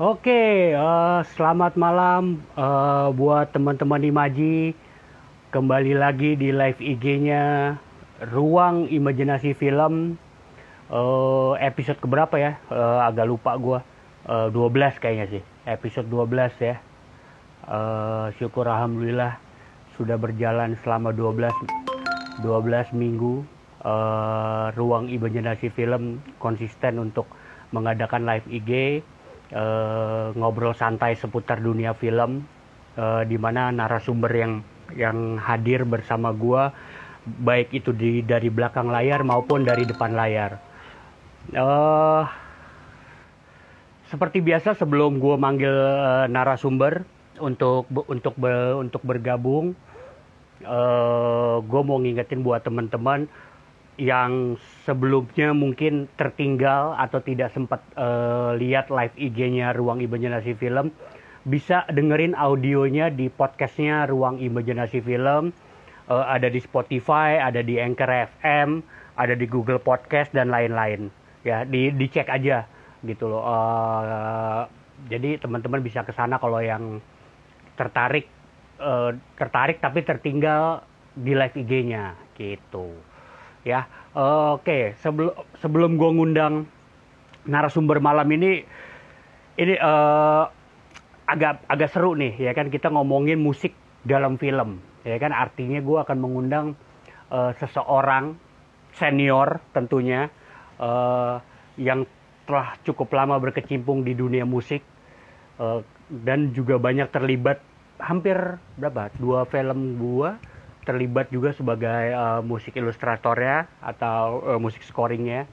Oke, uh, selamat malam uh, buat teman-teman Imaji. Kembali lagi di live IG-nya Ruang Imajinasi Film. Uh, episode keberapa ya? Uh, agak lupa gue. Uh, 12 kayaknya sih. Episode 12 ya. Uh, syukur alhamdulillah sudah berjalan selama 12 12 minggu. Uh, Ruang Imajinasi Film konsisten untuk mengadakan live IG uh, ngobrol santai seputar dunia film uh, di mana narasumber yang yang hadir bersama gua baik itu di dari belakang layar maupun dari depan layar. Uh, seperti biasa sebelum gua manggil uh, narasumber untuk untuk untuk bergabung, uh, gue mau ngingetin buat teman-teman yang sebelumnya mungkin tertinggal atau tidak sempat uh, lihat live IG-nya Ruang Imajinasi Film, bisa dengerin audionya di podcastnya Ruang Imajinasi Film. Uh, ada di Spotify, ada di Anchor FM, ada di Google Podcast dan lain-lain. Ya, di dicek aja gitu loh. Uh, jadi teman-teman bisa ke sana kalau yang tertarik uh, tertarik tapi tertinggal di live IG-nya gitu ya. Oke, sebelum sebelum gue ngundang narasumber malam ini, ini uh, agak agak seru nih, ya kan? Kita ngomongin musik dalam film, ya kan? Artinya gue akan mengundang uh, seseorang senior tentunya uh, yang telah cukup lama berkecimpung di dunia musik uh, dan juga banyak terlibat hampir berapa? Dua film gue terlibat juga sebagai uh, musik ilustratornya atau uh, musik scoringnya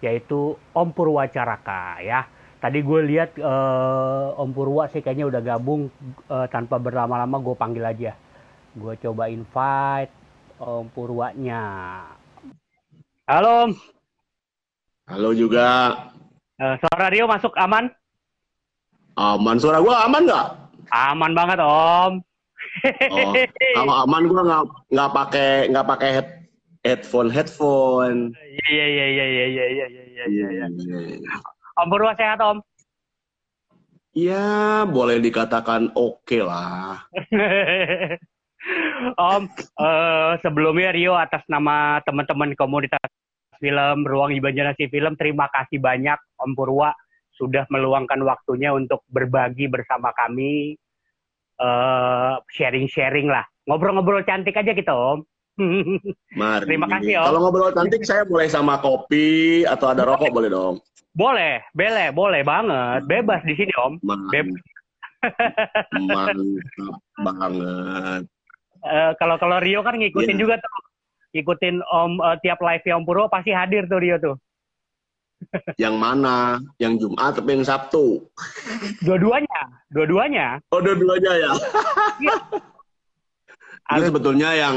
yaitu Om Purwacaraka ya. Tadi gue lihat uh, Om Purwa sih kayaknya udah gabung uh, tanpa berlama-lama gue panggil aja. Gue coba invite Om Purwanya. Halo Om. Halo juga. Uh, suara Rio masuk aman? Aman. Suara gue aman nggak? Aman banget Om. Oh, kalau aman gue nggak nggak pakai nggak pakai head, headphone headphone. Iya iya iya iya iya iya iya iya. iya. Om Purwa sehat Om? Ya boleh dikatakan oke okay lah. om, uh, sebelumnya Rio atas nama teman-teman komunitas film Ruang Imajinasi Film, terima kasih banyak Om Purwa sudah meluangkan waktunya untuk berbagi bersama kami sharing eh, sharing-sharing lah. Ngobrol-ngobrol cantik aja gitu, Om. Mari. Terima kasih, Om. Kalau ngobrol cantik saya boleh sama kopi atau ada rokok boleh dong? Boleh, boleh, boleh banget. Bebas di sini, Om. Bebas. Mantap banget. Uh, kalau kalau Rio kan ngikutin yeah. juga tuh. Ikutin Om uh, tiap live Om Purwo pasti hadir tuh Rio tuh yang mana? Yang Jumat atau yang Sabtu? Dua-duanya, dua-duanya. Oh, dua-duanya ya. Iya. Itu sebetulnya yang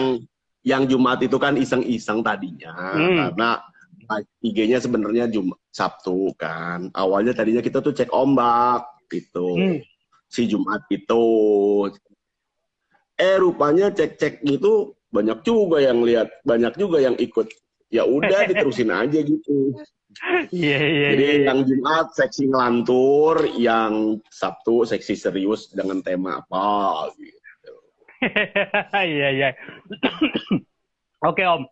yang Jumat itu kan iseng-iseng tadinya hmm. karena IG-nya sebenarnya Jumat Sabtu kan. Awalnya tadinya kita tuh cek ombak gitu. Hmm. Si Jumat itu. Eh rupanya cek-cek gitu banyak juga yang lihat, banyak juga yang ikut. Ya udah diterusin aja gitu. Iya, iya, Jadi yeah, yang Jumat seksi ngelantur, yang Sabtu seksi serius dengan tema apa gitu. Iya, iya. Oke, Om.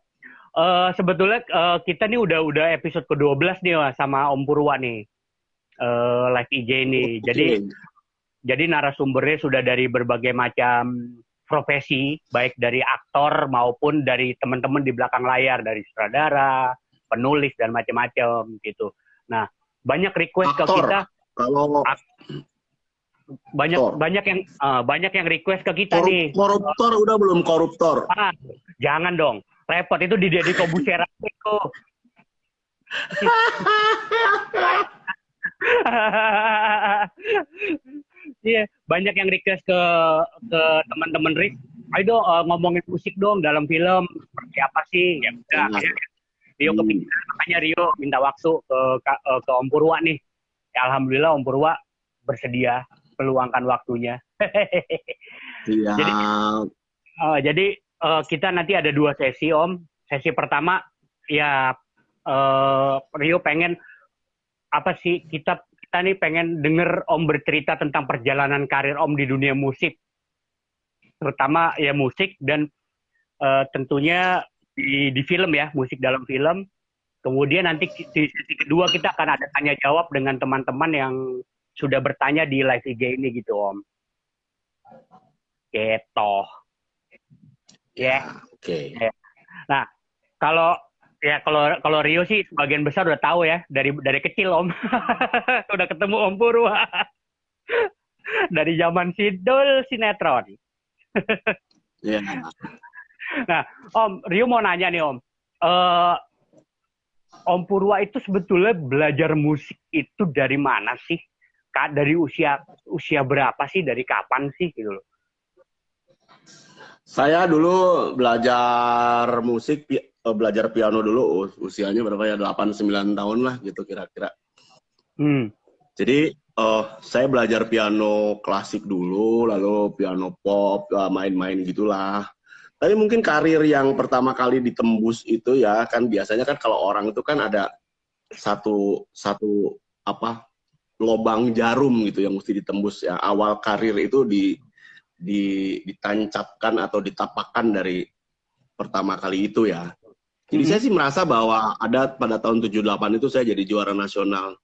Uh, sebetulnya uh, kita nih udah udah episode ke-12 nih Mas, sama Om Purwa nih. Uh, live IG. Okay. Jadi jadi narasumbernya sudah dari berbagai macam profesi, baik dari aktor maupun dari teman-teman di belakang layar, dari sutradara, penulis dan macam-macam gitu. Nah, banyak request Aktor. ke kita. Kalau banyak Aktor. banyak yang uh, banyak yang request ke kita Korup, nih. Koruptor udah belum koruptor? Ah, jangan dong. Repot itu di Deddy Kobusera itu. Iya, yeah, banyak yang request ke ke teman-teman Rick. Ayo dong uh, ngomongin musik dong dalam film seperti apa sih? Ya udah, iya. Rio hmm. kepikiran makanya Rio minta waktu ke ke, eh, ke Om Purwa nih. Ya, Alhamdulillah Om Purwa bersedia meluangkan waktunya. Iya. Jadi, uh, jadi uh, kita nanti ada dua sesi Om. Sesi pertama ya uh, Rio pengen apa sih kita kita nih pengen denger Om bercerita tentang perjalanan karir Om di dunia musik, terutama ya musik dan uh, tentunya di, di film ya, musik dalam film. Kemudian nanti di sesi kedua kita akan ada tanya jawab dengan teman-teman yang sudah bertanya di live IG ini gitu Om. Gitu. Ya. Yeah. Oke. Okay. Ya. Nah, kalau ya kalau kalau Rio sih sebagian besar udah tahu ya dari dari kecil Om. udah ketemu Om Purwa. dari zaman Sidul sinetron. Iya. yeah. Nah, Om Rio mau nanya nih Om. Uh, Om Purwa itu sebetulnya belajar musik itu dari mana sih? Dari usia usia berapa sih? Dari kapan sih gitu loh? Saya dulu belajar musik, eh, belajar piano dulu usianya berapa ya? 8 9 tahun lah gitu kira-kira. Hmm. Jadi uh, saya belajar piano klasik dulu, lalu piano pop, main-main gitulah. Tapi mungkin karir yang pertama kali ditembus itu ya kan biasanya kan kalau orang itu kan ada satu satu apa lobang jarum gitu yang mesti ditembus ya awal karir itu di di, ditancapkan atau ditapakkan dari pertama kali itu ya. Jadi mm -hmm. saya sih merasa bahwa ada pada tahun 78 itu saya jadi juara nasional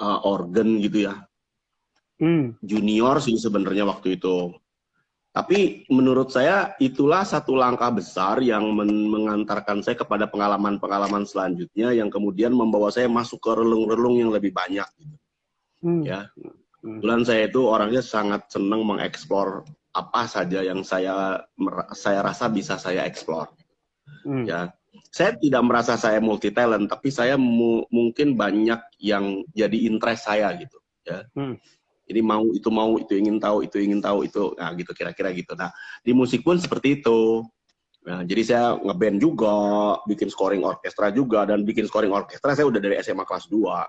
uh, organ gitu ya. Mm. Junior sih sebenarnya waktu itu. Tapi menurut saya itulah satu langkah besar yang men mengantarkan saya kepada pengalaman-pengalaman selanjutnya yang kemudian membawa saya masuk ke relung-relung yang lebih banyak. Gitu. Hmm. Ya, Kebetulan saya itu orangnya sangat senang mengeksplor apa saja yang saya saya rasa bisa saya eksplor. Hmm. Ya, saya tidak merasa saya multi talent, tapi saya mu mungkin banyak yang jadi interest saya gitu. Ya. Hmm. Jadi mau itu mau itu ingin tahu itu ingin tahu itu, nah gitu kira-kira gitu. Nah di musik pun seperti itu. Nah, jadi saya ngeband juga, bikin scoring orkestra juga, dan bikin scoring orkestra saya udah dari SMA kelas 2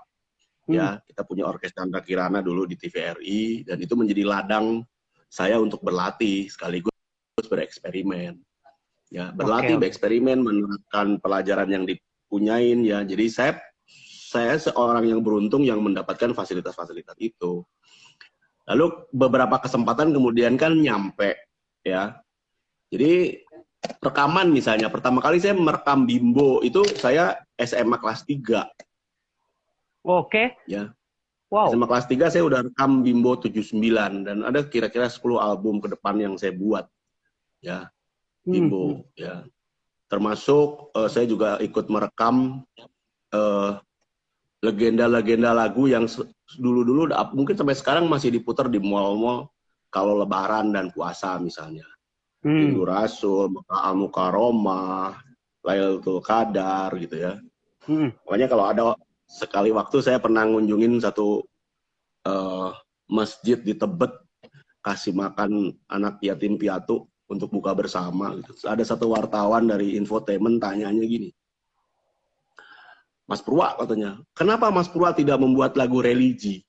ya hmm. kita punya orkes Chandra Kirana dulu di TVRI dan itu menjadi ladang saya untuk berlatih sekaligus bereksperimen ya berlatih okay. bereksperimen menerapkan pelajaran yang dipunyain ya jadi saya saya seorang yang beruntung yang mendapatkan fasilitas-fasilitas itu lalu beberapa kesempatan kemudian kan nyampe ya jadi rekaman misalnya pertama kali saya merekam bimbo itu saya SMA kelas 3 Oke. Okay. Ya. Wow. SMA kelas 3 saya udah rekam Bimbo 79 dan ada kira-kira 10 album ke depan yang saya buat. Ya. Bimbo hmm. ya. Termasuk uh, saya juga ikut merekam uh, legenda-legenda lagu yang dulu-dulu mungkin sampai sekarang masih diputar di mall-mall kalau lebaran dan puasa misalnya. Hmm. Hindu Rasul, Muka Roma, Lailatul Qadar gitu ya. Hmm. Pokoknya kalau ada sekali waktu saya pernah ngunjungin satu uh, masjid di Tebet kasih makan anak yatim piatu untuk buka bersama. Gitu. Ada satu wartawan dari infotainment tanyanya gini, Mas Purwa katanya, kenapa Mas Purwa tidak membuat lagu religi?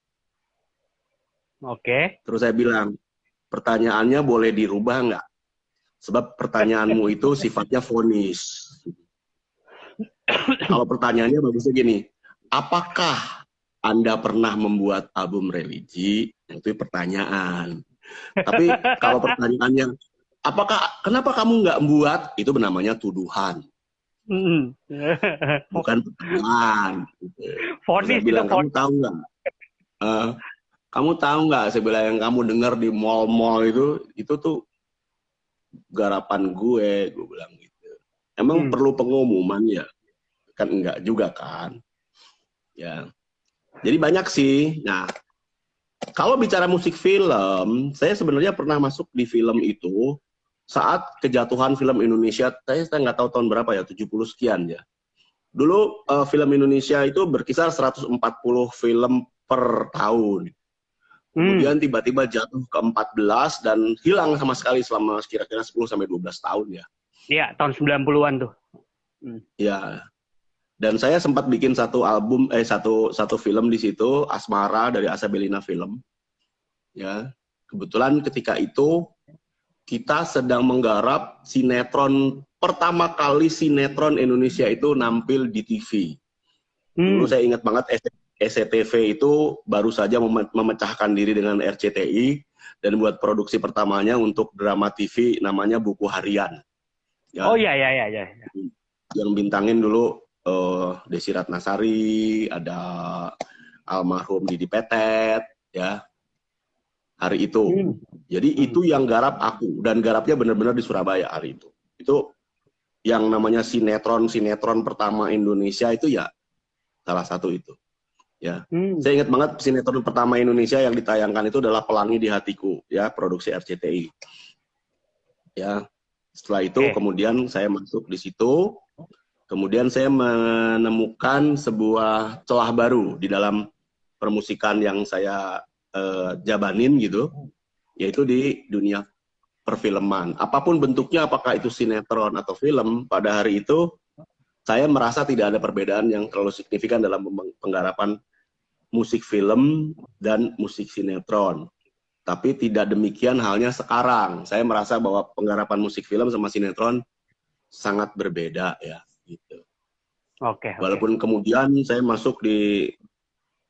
Oke. Okay. Terus saya bilang, pertanyaannya boleh dirubah nggak? Sebab pertanyaanmu itu sifatnya fonis. Kalau pertanyaannya bagusnya gini, apakah Anda pernah membuat album religi? Itu pertanyaan. Tapi kalau pertanyaannya, apakah kenapa kamu nggak membuat? Itu namanya tuduhan. Bukan pertanyaan. Saya bilang, kamu tahu nggak? Uh, kamu tahu nggak sebelah yang kamu dengar di mall-mall itu, itu tuh garapan gue, gue bilang gitu. Emang hmm. perlu pengumuman ya? Kan enggak juga kan? Ya. Jadi banyak sih. Nah, kalau bicara musik film, saya sebenarnya pernah masuk di film itu saat kejatuhan film Indonesia. Saya saya nggak tahu tahun berapa ya, 70 sekian ya. Dulu uh, film Indonesia itu berkisar 140 film per tahun. Hmm. Kemudian tiba-tiba jatuh ke 14 dan hilang sama sekali selama kira-kira 10 sampai 12 tahun ya. Iya, tahun 90-an tuh. Hmm. Ya. Dan saya sempat bikin satu album, eh satu satu film di situ, Asmara dari Asabelina Film. Ya, kebetulan ketika itu kita sedang menggarap sinetron pertama kali sinetron Indonesia itu nampil di TV. Hmm. Dulu saya ingat banget SCTV itu baru saja memecahkan diri dengan RCTI dan buat produksi pertamanya untuk drama TV namanya Buku Harian. Ya. Oh iya iya iya iya. Yang bintangin dulu uh, Desi Ratnasari, ada almarhum Didi Petet, ya. Hari itu. Hmm. Jadi hmm. itu yang garap aku dan garapnya benar-benar di Surabaya hari itu. Itu yang namanya sinetron sinetron pertama Indonesia itu ya salah satu itu. Ya, hmm. saya ingat banget sinetron pertama Indonesia yang ditayangkan itu adalah Pelangi di Hatiku, ya produksi RCTI. Ya, setelah itu okay. kemudian saya masuk di situ, kemudian saya menemukan sebuah celah baru di dalam permusikan yang saya uh, jabanin gitu, yaitu di dunia perfilman. Apa pun bentuknya, apakah itu sinetron atau film, pada hari itu saya merasa tidak ada perbedaan yang terlalu signifikan dalam penggarapan musik film dan musik sinetron. Tapi tidak demikian halnya sekarang. Saya merasa bahwa penggarapan musik film sama sinetron sangat berbeda ya gitu. Oke. Okay, Walaupun okay. kemudian saya masuk di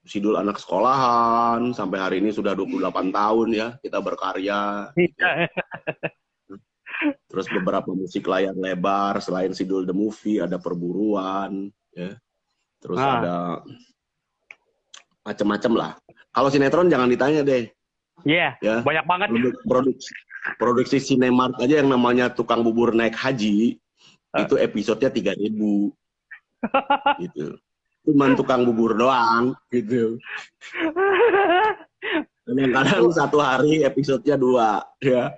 Sidul anak sekolahan sampai hari ini sudah 28 tahun ya kita berkarya. Iya. Terus beberapa musik layar lebar selain Sidul the Movie ada perburuan ya. Terus ah. ada macam-macam lah. Kalau sinetron jangan ditanya deh. Iya, yeah, ya. banyak banget. Produk, produksi, produksi Cinemark aja yang namanya tukang bubur naik haji, uh. itu episodenya tiga ribu. gitu. Cuman tukang bubur doang, gitu. Kadang-kadang satu hari episodenya dua, ya.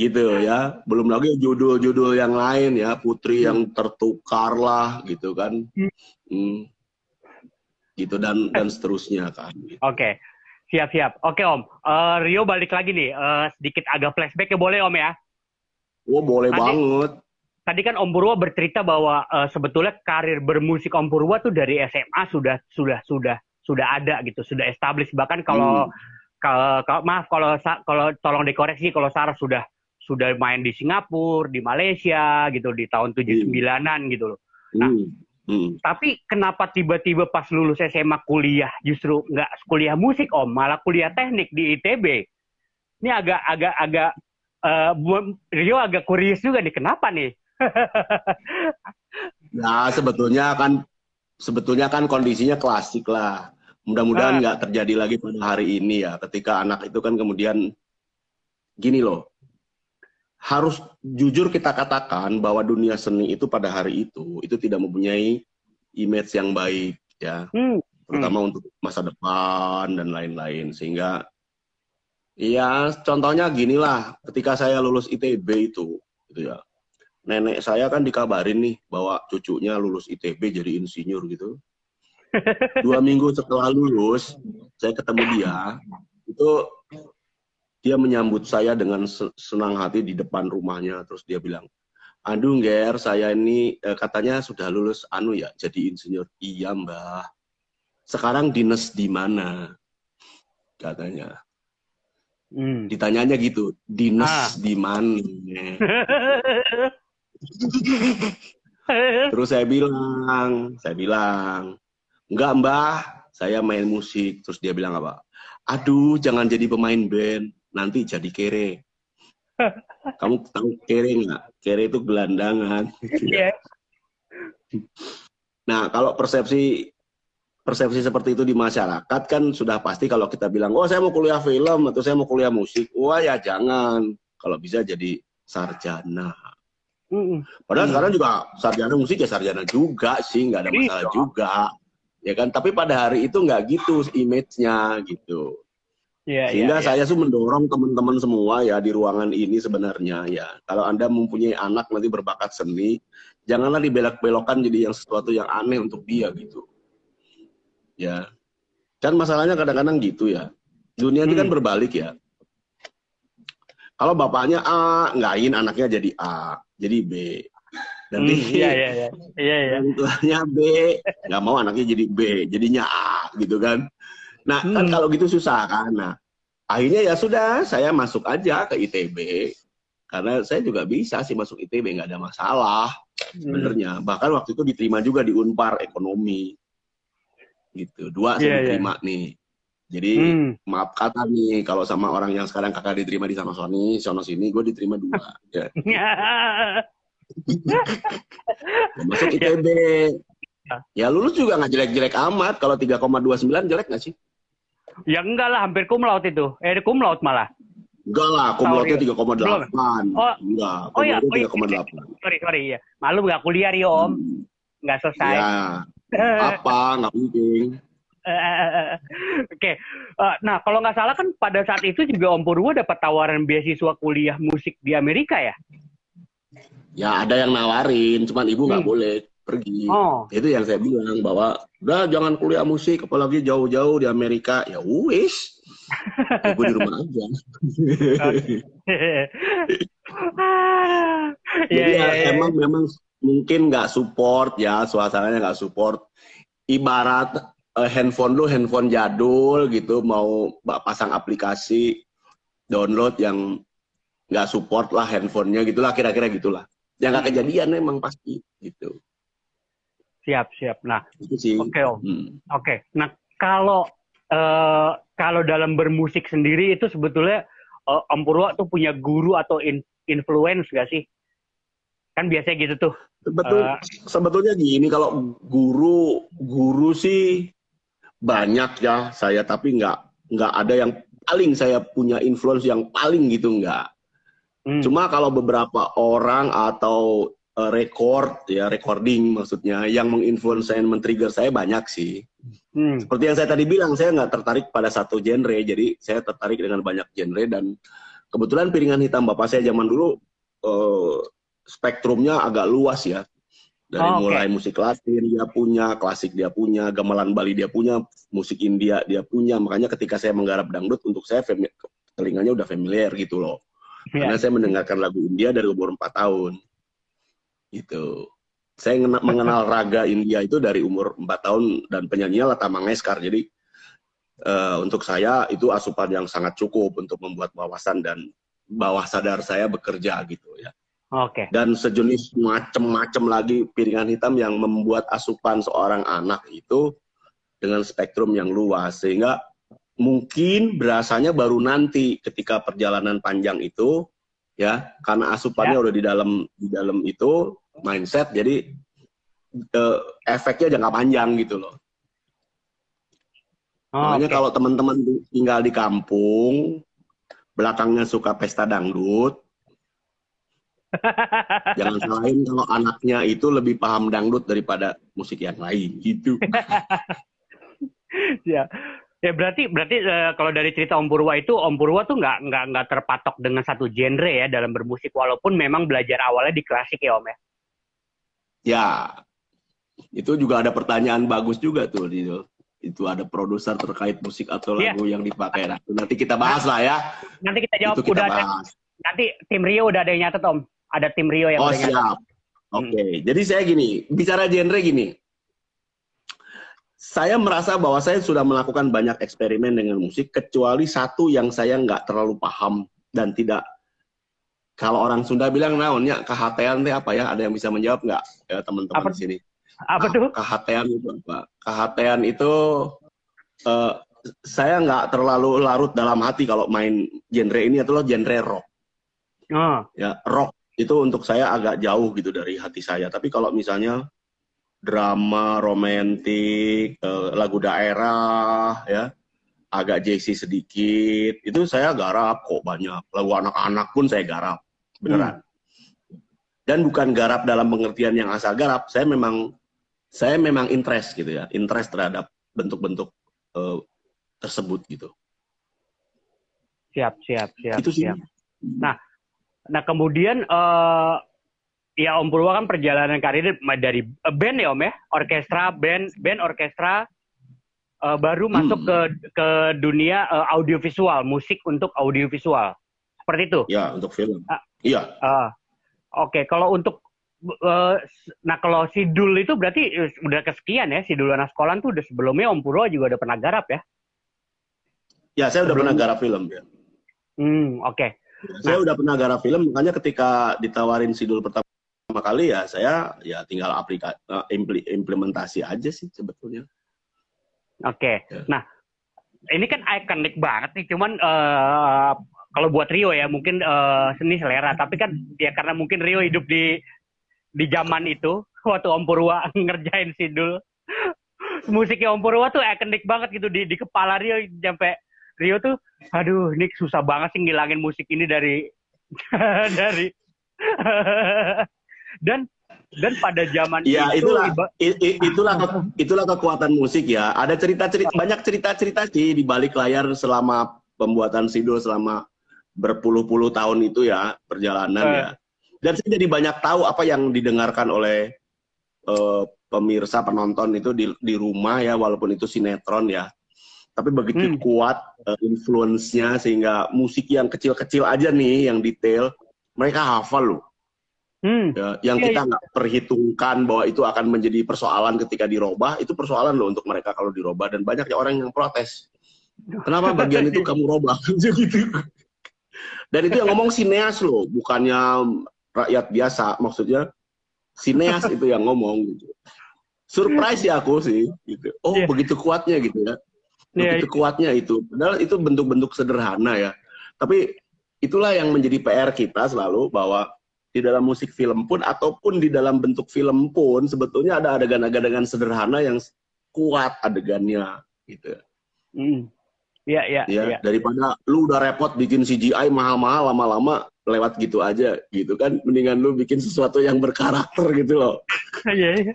gitu ya. Belum lagi judul-judul yang lain ya, Putri yang tertukar lah, gitu kan. Hmm. gitu dan dan seterusnya kan. Gitu. Oke. Okay. Siap siap. Oke Om. Uh, Rio balik lagi nih. Uh, sedikit agak flashback ya boleh Om ya? Oh boleh tadi, banget. Tadi kan Om Purwo bercerita bahwa uh, sebetulnya karir bermusik Om Purwo tuh dari SMA sudah sudah sudah sudah ada gitu, sudah established. Bahkan kalau hmm. kalau maaf kalau kalau tolong dikoreksi kalau Sarah sudah sudah main di Singapura, di Malaysia gitu di tahun 79-an gitu loh. Nah, hmm Hmm. Tapi kenapa tiba-tiba pas lulus SMA kuliah justru nggak kuliah musik om, malah kuliah teknik di ITB? Ini agak agak agak uh, Rio agak kurius juga nih kenapa nih? nah sebetulnya kan sebetulnya kan kondisinya klasik lah. Mudah-mudahan ah. nggak uh. terjadi lagi pada hari ini ya. Ketika anak itu kan kemudian gini loh, harus jujur kita katakan bahwa dunia seni itu pada hari itu itu tidak mempunyai image yang baik ya hmm. terutama hmm. untuk masa depan dan lain-lain sehingga ya contohnya gini lah ketika saya lulus ITB itu gitu ya nenek saya kan dikabarin nih bahwa cucunya lulus ITB jadi insinyur gitu. Dua minggu setelah lulus saya ketemu dia itu dia menyambut saya dengan senang hati di depan rumahnya. Terus dia bilang aduh Ger saya ini eh, katanya sudah lulus anu ya jadi insinyur. Iya mbah. Sekarang dinas di mana? katanya. Hmm. ditanyanya gitu dinas ah. di mana terus saya bilang saya bilang enggak mbah saya main musik terus dia bilang apa aduh jangan jadi pemain band nanti jadi kere. Kamu tahu kere nggak? Kere itu gelandangan. Yeah. Nah, kalau persepsi persepsi seperti itu di masyarakat kan sudah pasti kalau kita bilang, oh saya mau kuliah film atau saya mau kuliah musik, wah ya jangan. Kalau bisa jadi sarjana. Mm Padahal mm. sekarang juga sarjana musik ya sarjana juga sih, nggak ada iya. masalah juga, ya kan. Tapi pada hari itu nggak gitu image-nya gitu. Yeah, Sehingga yeah, saya yeah. tuh mendorong teman-teman semua ya di ruangan ini sebenarnya ya. Kalau Anda mempunyai anak nanti berbakat seni, janganlah dibelok-belokkan jadi yang sesuatu yang aneh untuk dia gitu. Ya. Kan masalahnya kadang-kadang gitu ya. Dunia ini kan hmm. berbalik ya. Kalau bapaknya A, ngain anaknya jadi A, jadi B. Dan hmm, iya, iya, iya. Iya, iya. tuanya B, nggak mau anaknya jadi B, jadinya A gitu kan. Nah, kan hmm. kan kalau gitu susah kan. Nah, akhirnya ya sudah, saya masuk aja ke ITB. Karena saya juga bisa sih masuk ITB, nggak ada masalah sebenarnya. Hmm. Bahkan waktu itu diterima juga di Unpar Ekonomi. gitu. Dua saya yeah, iya. diterima yeah. nih. Jadi hmm. maaf kata nih kalau sama orang yang sekarang kakak diterima di sana Sony, sono sini, gue diterima dua. ya. Masuk ITB. Ya. ya lulus juga nggak jelek-jelek amat. Kalau 3,29 jelek nggak sih? Ya enggak lah, hampir cum laude itu. Eh, cum laude malah. Enggak lah, cum laude-nya 3,8. Oh, enggak. Oh iya, oh, iya. Sorry, sorry, ya. Malu nggak kuliah, Rio, Om. Hmm. Nggak selesai. Ya. Apa, nggak penting. Oke, okay. uh, nah kalau nggak salah kan pada saat itu juga Om Purwo dapat tawaran beasiswa kuliah musik di Amerika ya? Ya ada yang nawarin, cuman ibu nggak hmm. boleh pergi. Oh. Itu yang saya bilang bahwa udah jangan kuliah musik, apalagi jauh-jauh di Amerika. Ya wis, gue di rumah aja. Jadi ya, ya, ya, emang memang mungkin nggak support ya suasananya nggak support. Ibarat uh, handphone lu handphone jadul gitu mau pasang aplikasi download yang nggak support lah handphonenya gitulah kira-kira gitulah. Yang nggak kejadian emang pasti gitu. Siap siap. Nah oke okay, om. Hmm. oke. Okay. nah kalau uh, kalau dalam bermusik sendiri itu sebetulnya uh, om Purwo tuh punya guru atau in, influence gak sih? Kan biasanya gitu tuh. Betul, uh, sebetulnya gini kalau guru guru sih banyak ya saya tapi nggak nggak ada yang paling saya punya influence yang paling gitu nggak. Hmm. Cuma kalau beberapa orang atau uh, record ya recording maksudnya yang menginfluence saya men-trigger saya banyak sih. Hmm. Seperti yang saya tadi bilang saya nggak tertarik pada satu genre jadi saya tertarik dengan banyak genre dan kebetulan piringan hitam bapak saya zaman dulu uh, spektrumnya agak luas ya dari oh, mulai musik Latin dia punya, klasik dia punya, gamelan Bali dia punya, musik India dia punya. Makanya ketika saya menggarap dangdut untuk saya telinganya udah familiar gitu loh. Yeah. Karena saya mendengarkan lagu India dari umur 4 tahun. Gitu. Saya mengenal raga India itu dari umur 4 tahun dan penyanyinya Lata Mangeskar. Jadi uh, untuk saya itu asupan yang sangat cukup untuk membuat wawasan dan bawah sadar saya bekerja gitu ya. Oke. Okay. Dan sejenis macam-macam lagi piringan hitam yang membuat asupan seorang anak itu dengan spektrum yang luas sehingga mungkin berasanya baru nanti ketika perjalanan panjang itu ya karena asupannya ya. udah di dalam di dalam itu mindset jadi uh, efeknya jangka panjang gitu loh. Oh, Makanya okay. kalau teman-teman tinggal di kampung belakangnya suka pesta dangdut Jangan salahin kalau anaknya itu lebih paham dangdut daripada musik yang lain gitu. ya. Ya berarti berarti uh, kalau dari cerita Om Purwa itu Om Purwa tuh nggak nggak nggak terpatok dengan satu genre ya dalam bermusik walaupun memang belajar awalnya di klasik ya Om ya. Ya. Itu juga ada pertanyaan bagus juga tuh itu. Itu ada produser terkait musik atau iya. lagu ya. yang dipakai. Nah, nanti kita bahas lah ya. Nanti kita jawab itu kita udah bahas. Ada, nanti tim Rio udah ada yang nyatet Om ada tim Rio yang Oh siap. Oke, okay. hmm. jadi saya gini, bicara genre gini. Saya merasa bahwa saya sudah melakukan banyak eksperimen dengan musik, kecuali satu yang saya nggak terlalu paham dan tidak. Kalau orang Sunda bilang naonnya KHT teh apa ya? Ada yang bisa menjawab nggak ya, teman-teman di sini? Apa tuh? KHT itu apa? KHT itu uh, saya nggak terlalu larut dalam hati kalau main genre ini adalah genre rock. Oh. Ya, rock itu untuk saya agak jauh gitu dari hati saya. Tapi kalau misalnya drama romantis, eh, lagu daerah, ya agak JC sedikit, itu saya garap kok banyak. Lagu anak-anak pun saya garap, beneran. Hmm. Dan bukan garap dalam pengertian yang asal garap, saya memang saya memang interest gitu ya, interest terhadap bentuk-bentuk uh, tersebut gitu. Siap, siap, siap. Itu sih. Siap. Nah, Nah kemudian uh, ya Om Purwa kan perjalanan karir dari band ya Om ya, orkestra, band, band, orkestra, uh, baru hmm. masuk ke ke dunia uh, audiovisual, musik untuk audiovisual, seperti itu? Ya untuk film. Uh, iya. Uh, Oke, okay. kalau untuk uh, nah kalau Sidul itu berarti udah kesekian ya, Sidul anak sekolah tuh udah sebelumnya Om Purwo juga udah pernah garap ya? Ya saya udah Sebelum... pernah garap film ya. Hmm oke. Okay. Saya udah pernah garap film, makanya ketika ditawarin sidul pertama kali ya saya ya tinggal aplikasi eh, implementasi aja sih sebetulnya. Oke. Okay. Nah, ini kan ikonik banget nih. Cuman uh, kalau buat Rio ya mungkin uh, seni selera. Tapi kan ya karena mungkin Rio hidup di di zaman itu waktu Om Purwa ngerjain Sidul. Musiknya Om Purwa tuh ikonik banget gitu di di kepala Rio sampai Rio tuh aduh ini susah banget sih ngilangin musik ini dari dari dan dan pada zaman ya, itu itulah itulah itulah kekuatan musik ya. Ada cerita cerita banyak cerita cerita sih di balik layar selama pembuatan sidul selama berpuluh-puluh tahun itu ya perjalanan uh. ya. Dan saya jadi banyak tahu apa yang didengarkan oleh uh, pemirsa penonton itu di di rumah ya walaupun itu sinetron ya tapi begitu hmm. kuat uh, influence-nya sehingga musik yang kecil-kecil aja nih yang detail mereka hafal loh Hmm. Ya, yang iya, kita iya. nggak iya. perhitungkan bahwa itu akan menjadi persoalan ketika dirubah, itu persoalan loh untuk mereka kalau dirubah dan banyak ya orang yang protes. Kenapa bagian itu kamu robah? gitu. Dan itu yang ngomong sineas loh, bukannya rakyat biasa. Maksudnya sineas itu yang ngomong gitu. Surprise ya aku sih gitu. Oh, yeah. begitu kuatnya gitu ya. Iya, begitu yeah, kuatnya itu. Padahal itu bentuk-bentuk sederhana ya. Tapi itulah yang menjadi PR kita selalu bahwa di dalam musik film pun ataupun di dalam bentuk film pun sebetulnya ada adegan-adegan sederhana yang kuat adegannya gitu. Hmm. Iya, iya, ya, ya. Daripada lu udah repot bikin CGI mahal-mahal lama-lama lewat gitu aja gitu kan mendingan lu bikin sesuatu yang berkarakter gitu loh. Iya, iya.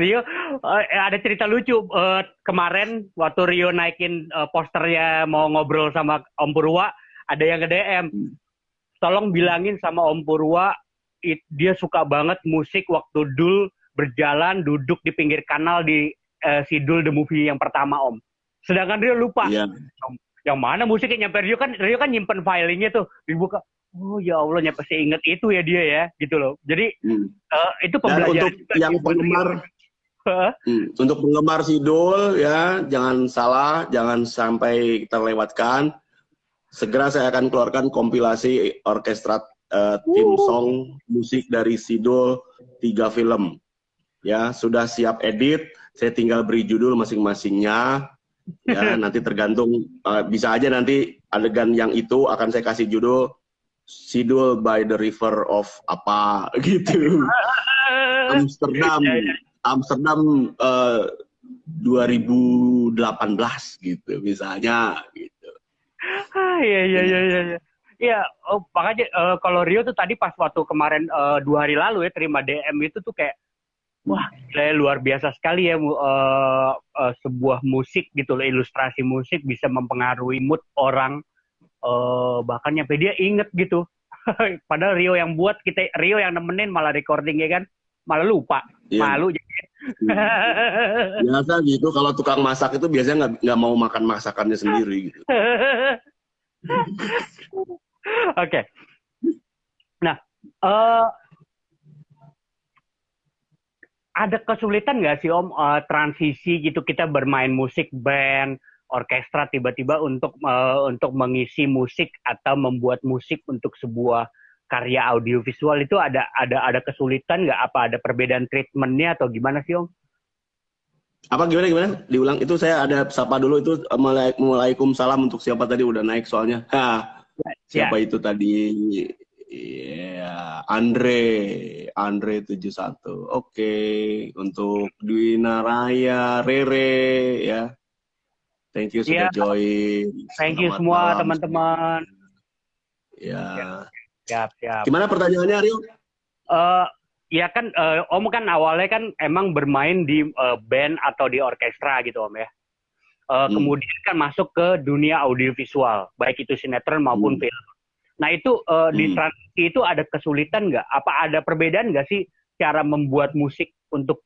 Rio uh, ada cerita lucu uh, kemarin waktu Rio naikin uh, posternya mau ngobrol sama Om Purwa ada yang ke DM hmm tolong bilangin sama Om Purwa it, dia suka banget musik waktu Dul berjalan duduk di pinggir kanal di uh, si Dul the movie yang pertama Om. Sedangkan dia lupa. Yeah. Yang mana musiknya nyampe Rio kan Rio kan nyimpen filingnya tuh dibuka. Oh ya Allah nyampe saya inget itu ya dia ya gitu loh. Jadi hmm. uh, itu pembelajaran untuk yang penggemar hmm, untuk penggemar Sidul ya jangan salah jangan sampai terlewatkan segera saya akan keluarkan kompilasi orkestra uh, tim song musik dari Sidul tiga film. Ya, sudah siap edit, saya tinggal beri judul masing-masingnya. Ya, nanti tergantung uh, bisa aja nanti adegan yang itu akan saya kasih judul Sidul by the River of apa gitu. Amsterdam. Ya, ya. Amsterdam uh, eh, 2018 gitu misalnya gitu ah iya iya iya iya iya iya oh, makanya uh, kalau Rio tuh tadi pas waktu kemarin uh, dua hari lalu ya terima DM itu tuh kayak wah kayak luar biasa sekali ya uh, uh, sebuah musik gitu loh ilustrasi musik bisa mempengaruhi mood orang uh, bahkan nyampe dia inget gitu. Padahal Rio yang buat kita Rio yang nemenin malah recording ya kan? Malah lupa. Iya. malu jadi. Biasa gitu kalau tukang masak itu biasanya nggak nggak mau makan masakannya sendiri gitu. Oke. Okay. nah uh, ada kesulitan nggak sih om uh, transisi gitu? Kita bermain musik band orkestra tiba-tiba untuk uh, untuk mengisi musik atau membuat musik untuk sebuah karya audiovisual itu ada ada ada kesulitan nggak apa ada perbedaan treatmentnya atau gimana sih om? Apa gimana gimana? Diulang itu saya ada sapa dulu itu Waalaikumsalam untuk siapa tadi udah naik soalnya. Ha, siapa ya. itu tadi? Iya, Andre, Andre 71. Oke, okay. untuk Dwina Raya, Rere ya. Thank you sudah ya. join. Thank you semua teman-teman. Ya. ya. Siap, siap. Gimana pertanyaannya, Rio? Uh, ya kan, uh, Om kan awalnya kan emang bermain di uh, band atau di orkestra gitu, Om ya. Uh, hmm. Kemudian kan masuk ke dunia audiovisual, baik itu sinetron maupun hmm. film. Nah itu uh, hmm. di transisi itu ada kesulitan nggak? Apa ada perbedaan nggak sih cara membuat musik untuk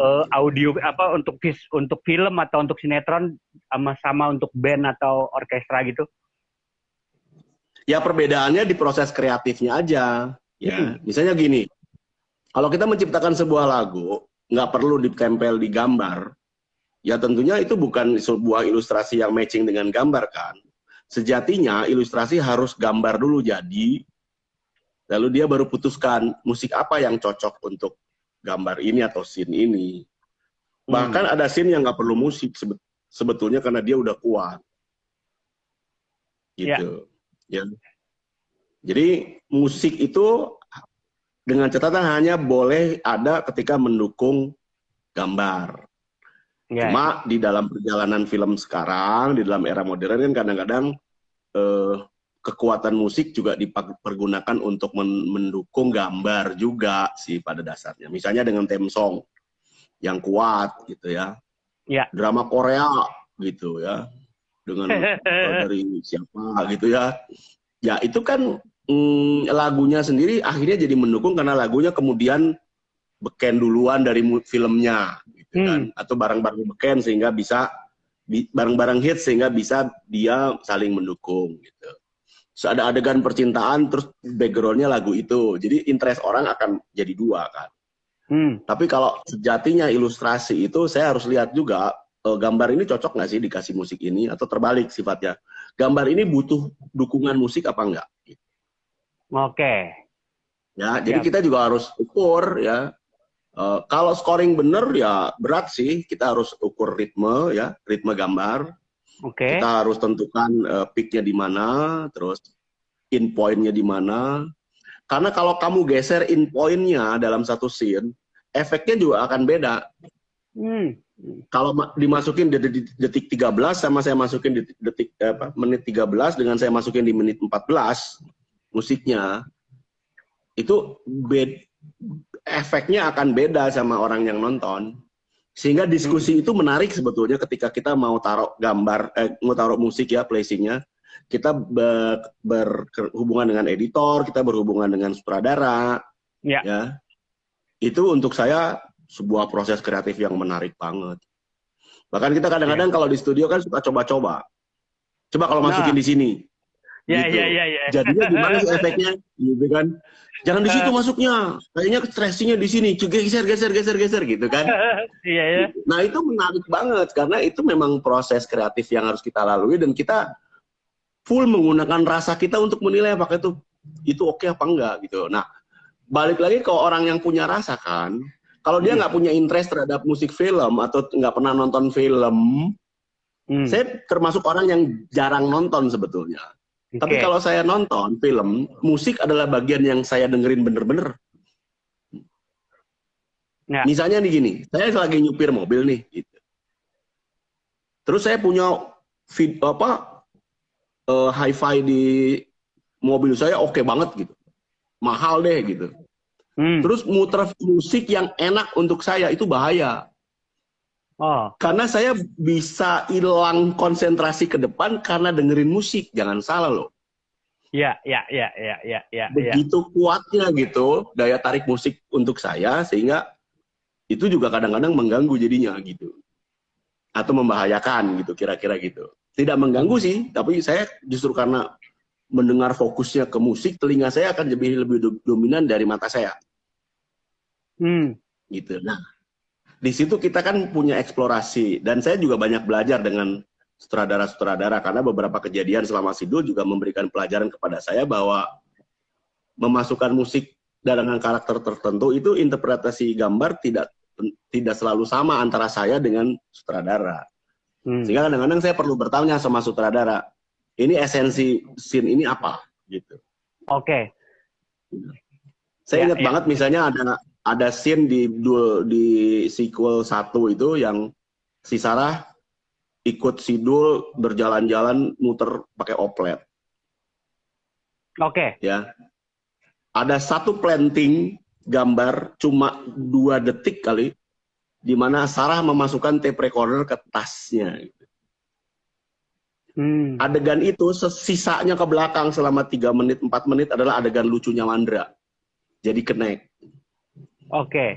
uh, audio apa untuk untuk film atau untuk sinetron sama sama untuk band atau orkestra gitu? Ya perbedaannya di proses kreatifnya aja. Ya, hmm. misalnya gini, kalau kita menciptakan sebuah lagu, nggak perlu ditempel di gambar. Ya tentunya itu bukan sebuah ilustrasi yang matching dengan gambar kan. Sejatinya ilustrasi harus gambar dulu jadi, lalu dia baru putuskan musik apa yang cocok untuk gambar ini atau scene ini. Bahkan hmm. ada scene yang nggak perlu musik sebetulnya karena dia udah kuat. Gitu. Ya. ya. Jadi musik itu dengan catatan hanya boleh ada ketika mendukung gambar. Ya. Cuma di dalam perjalanan film sekarang, di dalam era modern kan kadang-kadang eh, kekuatan musik juga dipergunakan untuk mendukung gambar juga sih pada dasarnya. Misalnya dengan theme song yang kuat gitu ya. Ya. Drama Korea gitu ya. Dengan dari siapa gitu ya. Ya itu kan mm, lagunya sendiri akhirnya jadi mendukung karena lagunya kemudian beken duluan dari filmnya gitu hmm. kan atau barang-barang beken sehingga bisa barang-barang hits sehingga bisa dia saling mendukung gitu. Ada adegan percintaan terus backgroundnya lagu itu jadi interest orang akan jadi dua kan Hmm. Tapi kalau sejatinya ilustrasi itu saya harus lihat juga uh, gambar ini cocok nggak sih dikasih musik ini atau terbalik sifatnya. Gambar ini butuh dukungan musik apa enggak? Oke. Okay. Ya, jadi kita juga harus ukur ya. Uh, kalau scoring bener ya berat sih kita harus ukur ritme ya, ritme gambar. Oke. Okay. Kita harus tentukan uh, peaknya di mana, terus in pointnya di mana. Karena kalau kamu geser in pointnya dalam satu scene, efeknya juga akan beda. Hmm. Kalau dimasukin di detik 13 sama saya masukin di detik apa, menit 13 dengan saya masukin di menit 14 musiknya itu bed, efeknya akan beda sama orang yang nonton. Sehingga diskusi hmm. itu menarik sebetulnya ketika kita mau taruh gambar eh, mau taruh musik ya placingnya kita ber, berhubungan dengan editor, kita berhubungan dengan sutradara, ya. ya itu untuk saya sebuah proses kreatif yang menarik banget. Bahkan kita kadang-kadang yeah. kalau di studio kan suka coba-coba. Coba kalau nah. masukin di sini. Ya, gitu. ya, ya, ya. Jadinya gimana sih efeknya? Gitu kan. Jangan di situ uh. masuknya. Kayaknya stressingnya di sini. Geser, geser, geser, geser gitu kan. Iya, ya. Nah, itu menarik banget karena itu memang proses kreatif yang harus kita lalui dan kita full menggunakan rasa kita untuk menilai apakah itu itu oke okay apa enggak gitu. Nah, balik lagi ke orang yang punya rasa kan. Kalau dia hmm. nggak punya interest terhadap musik film atau nggak pernah nonton film, hmm. saya termasuk orang yang jarang nonton sebetulnya. Okay. Tapi kalau saya nonton film, musik adalah bagian yang saya dengerin bener-bener. Ya. Misalnya nih gini, saya lagi nyupir mobil nih, gitu. Terus saya punya vid, apa uh, hi-fi di mobil saya oke okay banget gitu mahal deh gitu. Hmm. Terus muter musik yang enak untuk saya itu bahaya. Oh. Karena saya bisa hilang konsentrasi ke depan karena dengerin musik, jangan salah loh. Ya, ya, ya, ya, ya, ya. Begitu ya. kuatnya gitu daya tarik musik untuk saya sehingga itu juga kadang-kadang mengganggu jadinya gitu. Atau membahayakan gitu kira-kira gitu. Tidak mengganggu sih, tapi saya justru karena mendengar fokusnya ke musik, telinga saya akan lebih lebih dominan dari mata saya. Hmm. Gitu. Nah, di situ kita kan punya eksplorasi dan saya juga banyak belajar dengan sutradara-sutradara karena beberapa kejadian selama Sidul juga memberikan pelajaran kepada saya bahwa memasukkan musik dengan karakter tertentu itu interpretasi gambar tidak tidak selalu sama antara saya dengan sutradara. Hmm. Sehingga kadang-kadang saya perlu bertanya sama sutradara, ini esensi scene ini apa gitu. Oke. Okay. Saya ya, ingat ya. banget misalnya ada ada scene di di sequel satu itu yang si Sarah ikut Sidul berjalan-jalan muter pakai oplet. Oke. Okay. Ya. Ada satu planting gambar cuma dua detik kali di mana Sarah memasukkan tape recorder ke tasnya. Hmm. Adegan itu sisanya ke belakang selama 3 menit, 4 menit adalah adegan lucunya Mandra. Jadi connect. Oke. Okay.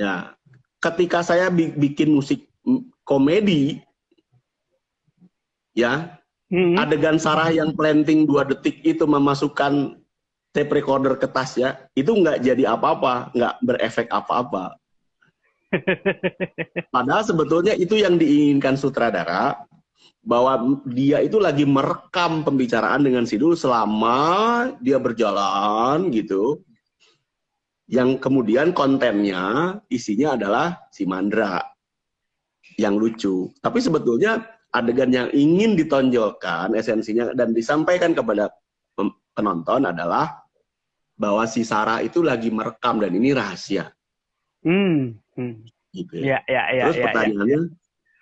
Ya. Ketika saya bi bikin musik komedi, ya, hmm. adegan Sarah yang planting dua detik itu memasukkan tape recorder ke tas ya, itu nggak jadi apa-apa, nggak berefek apa-apa. Padahal sebetulnya itu yang diinginkan sutradara, bahwa dia itu lagi merekam pembicaraan dengan Sidul selama dia berjalan gitu. Yang kemudian kontennya isinya adalah si Mandra yang lucu. Tapi sebetulnya adegan yang ingin ditonjolkan esensinya dan disampaikan kepada penonton adalah bahwa si Sarah itu lagi merekam dan ini rahasia. Hmm. hmm. Gitu ya. Ya, ya, ya, Terus ya, pertanyaannya, ya.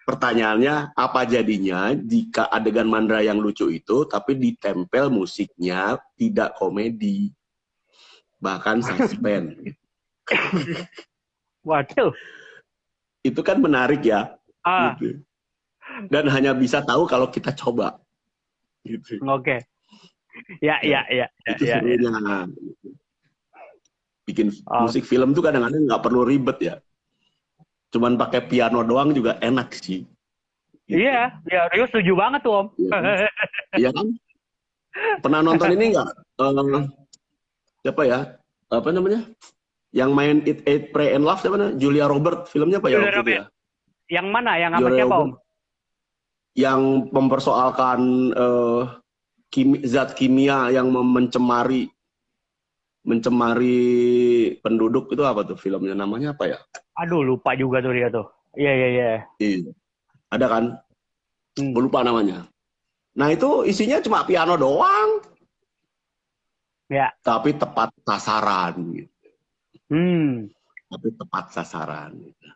pertanyaannya apa jadinya jika adegan Mandra yang lucu itu tapi ditempel musiknya tidak komedi, bahkan suspense. Waduh. Itu kan menarik ya. Ah. Gitu. Dan hanya bisa tahu kalau kita coba. Gitu. Oke. Okay. Ya, ya, ya, ya. Itu ya, serunya. Ya. Bikin oh. musik film tuh kadang-kadang nggak perlu ribet ya. Cuman pakai piano doang juga enak sih. Gitu. Iya, ya Rio setuju banget tuh Om. Iya kan? Iya kan? Pernah nonton ini nggak? Uh, siapa ya? Apa namanya? Yang main It, It, Pray and Love siapa namanya? Julia Robert. Filmnya apa ya? Julia Robert. Ya? Yang mana? Yang apa siapa Om? Yang mempersoalkan uh, kimi, zat kimia yang mencemari mencemari penduduk itu apa tuh filmnya namanya apa ya? Aduh lupa juga tuh dia tuh. Iya iya iya. Iya. Ada kan? Hmm. Lupa namanya. Nah itu isinya cuma piano doang. Ya. Tapi tepat sasaran gitu. Hmm. Tapi tepat sasaran. Gitu.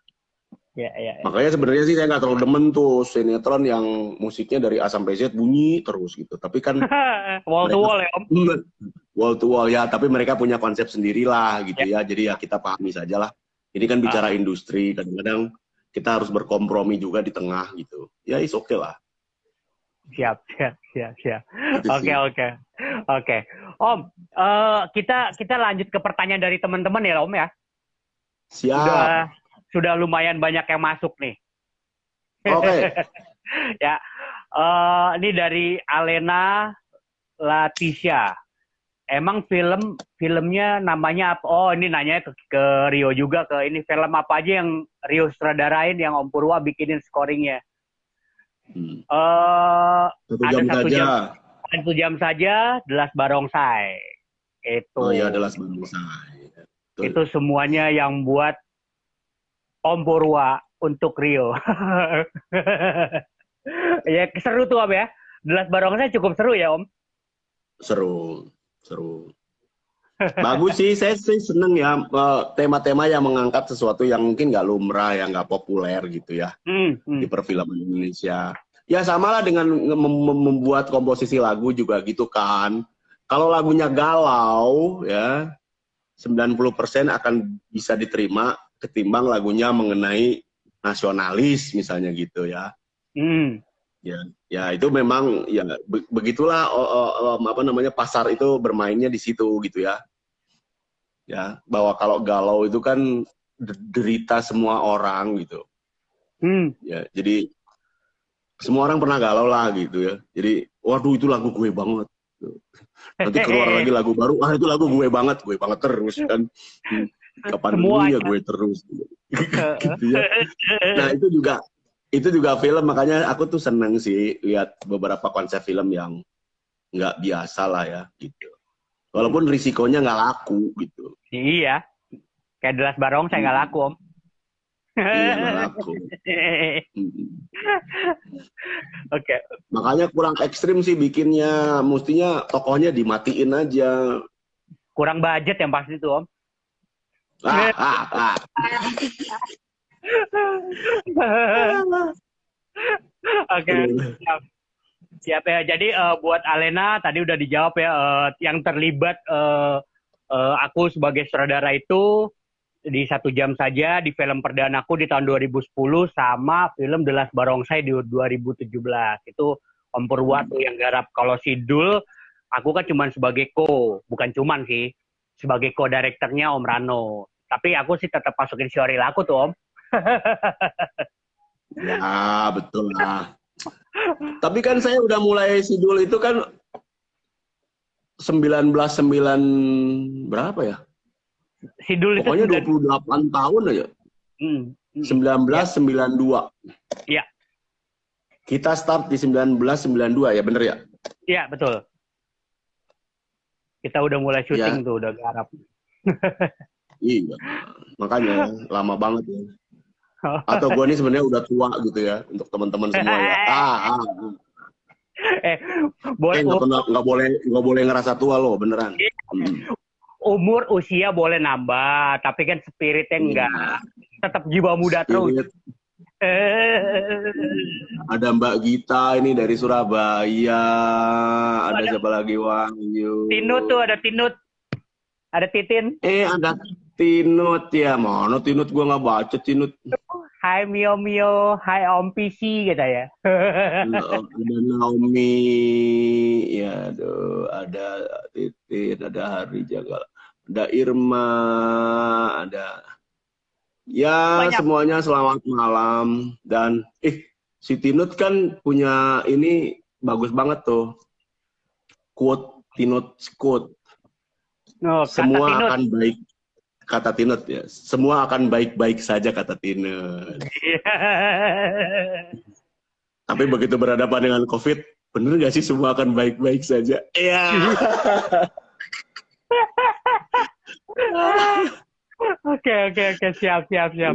Ya, ya, ya. Makanya sebenarnya sih saya nggak terlalu demen tuh sinetron yang musiknya dari A sampai Z bunyi terus gitu. Tapi kan wall to wall ya Om. Wall to wall ya, tapi mereka punya konsep sendirilah gitu ya. ya. Jadi ya kita pahami saja lah. Ini kan bicara ah. industri, kadang-kadang kita harus berkompromi juga di tengah gitu. Ya is oke okay lah. Siap, siap, siap, siap. Oke, oke. Oke. Om, uh, kita kita lanjut ke pertanyaan dari teman-teman ya, Om ya. Siap. Udah, sudah lumayan banyak yang masuk nih. Oke. Okay. ya, uh, ini dari Alena Latisha. Emang film filmnya namanya apa? Oh, ini nanya ke, ke Rio juga ke ini film apa aja yang Rio sutradarain yang Om Purwa bikinin scoringnya. Hmm. Uh, satu jam ada satu saja. jam satu jam saja Delas Barongsai. Itu. Oh ya Delas Barongsai. Itu semuanya yang buat Om Purwa untuk Rio. ya seru tuh Om ya. Delas Barongsai cukup seru ya Om. Seru, seru. Bagus sih, saya sih seneng ya eh, tema-tema yang mengangkat sesuatu yang mungkin nggak lumrah, yang nggak populer gitu ya hmm, hmm. di perfilman Indonesia. Ya samalah dengan mem membuat komposisi lagu juga gitu kan. Kalau lagunya galau ya 90% akan bisa diterima ketimbang lagunya mengenai nasionalis misalnya gitu ya. Hmm. Ya, ya itu memang ya be begitulah oh, oh, oh, apa namanya pasar itu bermainnya di situ gitu ya. Ya, bahwa kalau galau itu kan derita semua orang gitu. Hmm. Ya, jadi semua orang pernah galau lah gitu ya. Jadi, waduh itu lagu gue banget. Nanti keluar lagi lagu baru, ah itu lagu gue banget, gue banget terus kan. kapan dulu ya gue terus? Gitu ya. nah itu juga itu juga film makanya aku tuh seneng sih lihat beberapa konsep film yang nggak biasa lah ya gitu. Walaupun risikonya nggak laku gitu. Iya. Kayak jelas barong saya nggak laku om oke okay. makanya kurang ekstrim sih bikinnya mestinya tokohnya dimatiin aja kurang budget yang pasti tuh om Ah, ah, ah. Oke, siap. siap ya. Jadi uh, buat Alena tadi udah dijawab ya. Uh, yang terlibat uh, uh, aku sebagai sutradara itu di satu jam saja di film perdana aku di tahun 2010 sama film The Last Barongsai di 2017. Itu Om Purwatu yang garap. Kalau Sidul, aku kan cuma sebagai co, bukan cuman sih sebagai co-directornya Om Rano. Tapi aku sih tetap masukin Syoril aku tuh Om. ya betul lah. Tapi kan saya udah mulai sidul itu kan 19 9 berapa ya? Sidul Pokoknya itu 28 tahun aja. Hmm. 1992. Iya. Kita start di 1992 ya, bener ya? Iya, betul. Kita udah mulai syuting ya. tuh, udah garap. iya, makanya lama banget ya. Atau gue ini sebenarnya udah tua gitu ya untuk teman-teman semua ya. Ah, ah. Eh, boleh eh, nggak boleh nggak boleh ngerasa tua loh beneran. Hmm. Umur usia boleh nambah, tapi kan spiritnya enggak. Iya. Tetap jiwa muda Spirit. terus. Ada Mbak Gita ini dari Surabaya. Ada, ada siapa lagi Wahyu? Tinut tuh ada Tinut. Ada Titin. Eh ada Tinut ya. Mana Tinut gua nggak baca Tinut. Hai Mio Mio, hai Om PC gitu ya. ada Naomi, ya aduh, ada Titin, ada Hari Jagal, ada Irma, ada Ya, Banyak. semuanya selamat malam. Dan, eh, si Tinut kan punya ini bagus banget tuh. Quote, Tinut quote. Oh, Semua Tinut. akan baik. Kata Tinut ya. Semua akan baik-baik saja, kata Tinut. Tapi begitu berhadapan dengan COVID, bener gak sih semua akan baik-baik saja? Iya. Oke oke oke siap siap siap.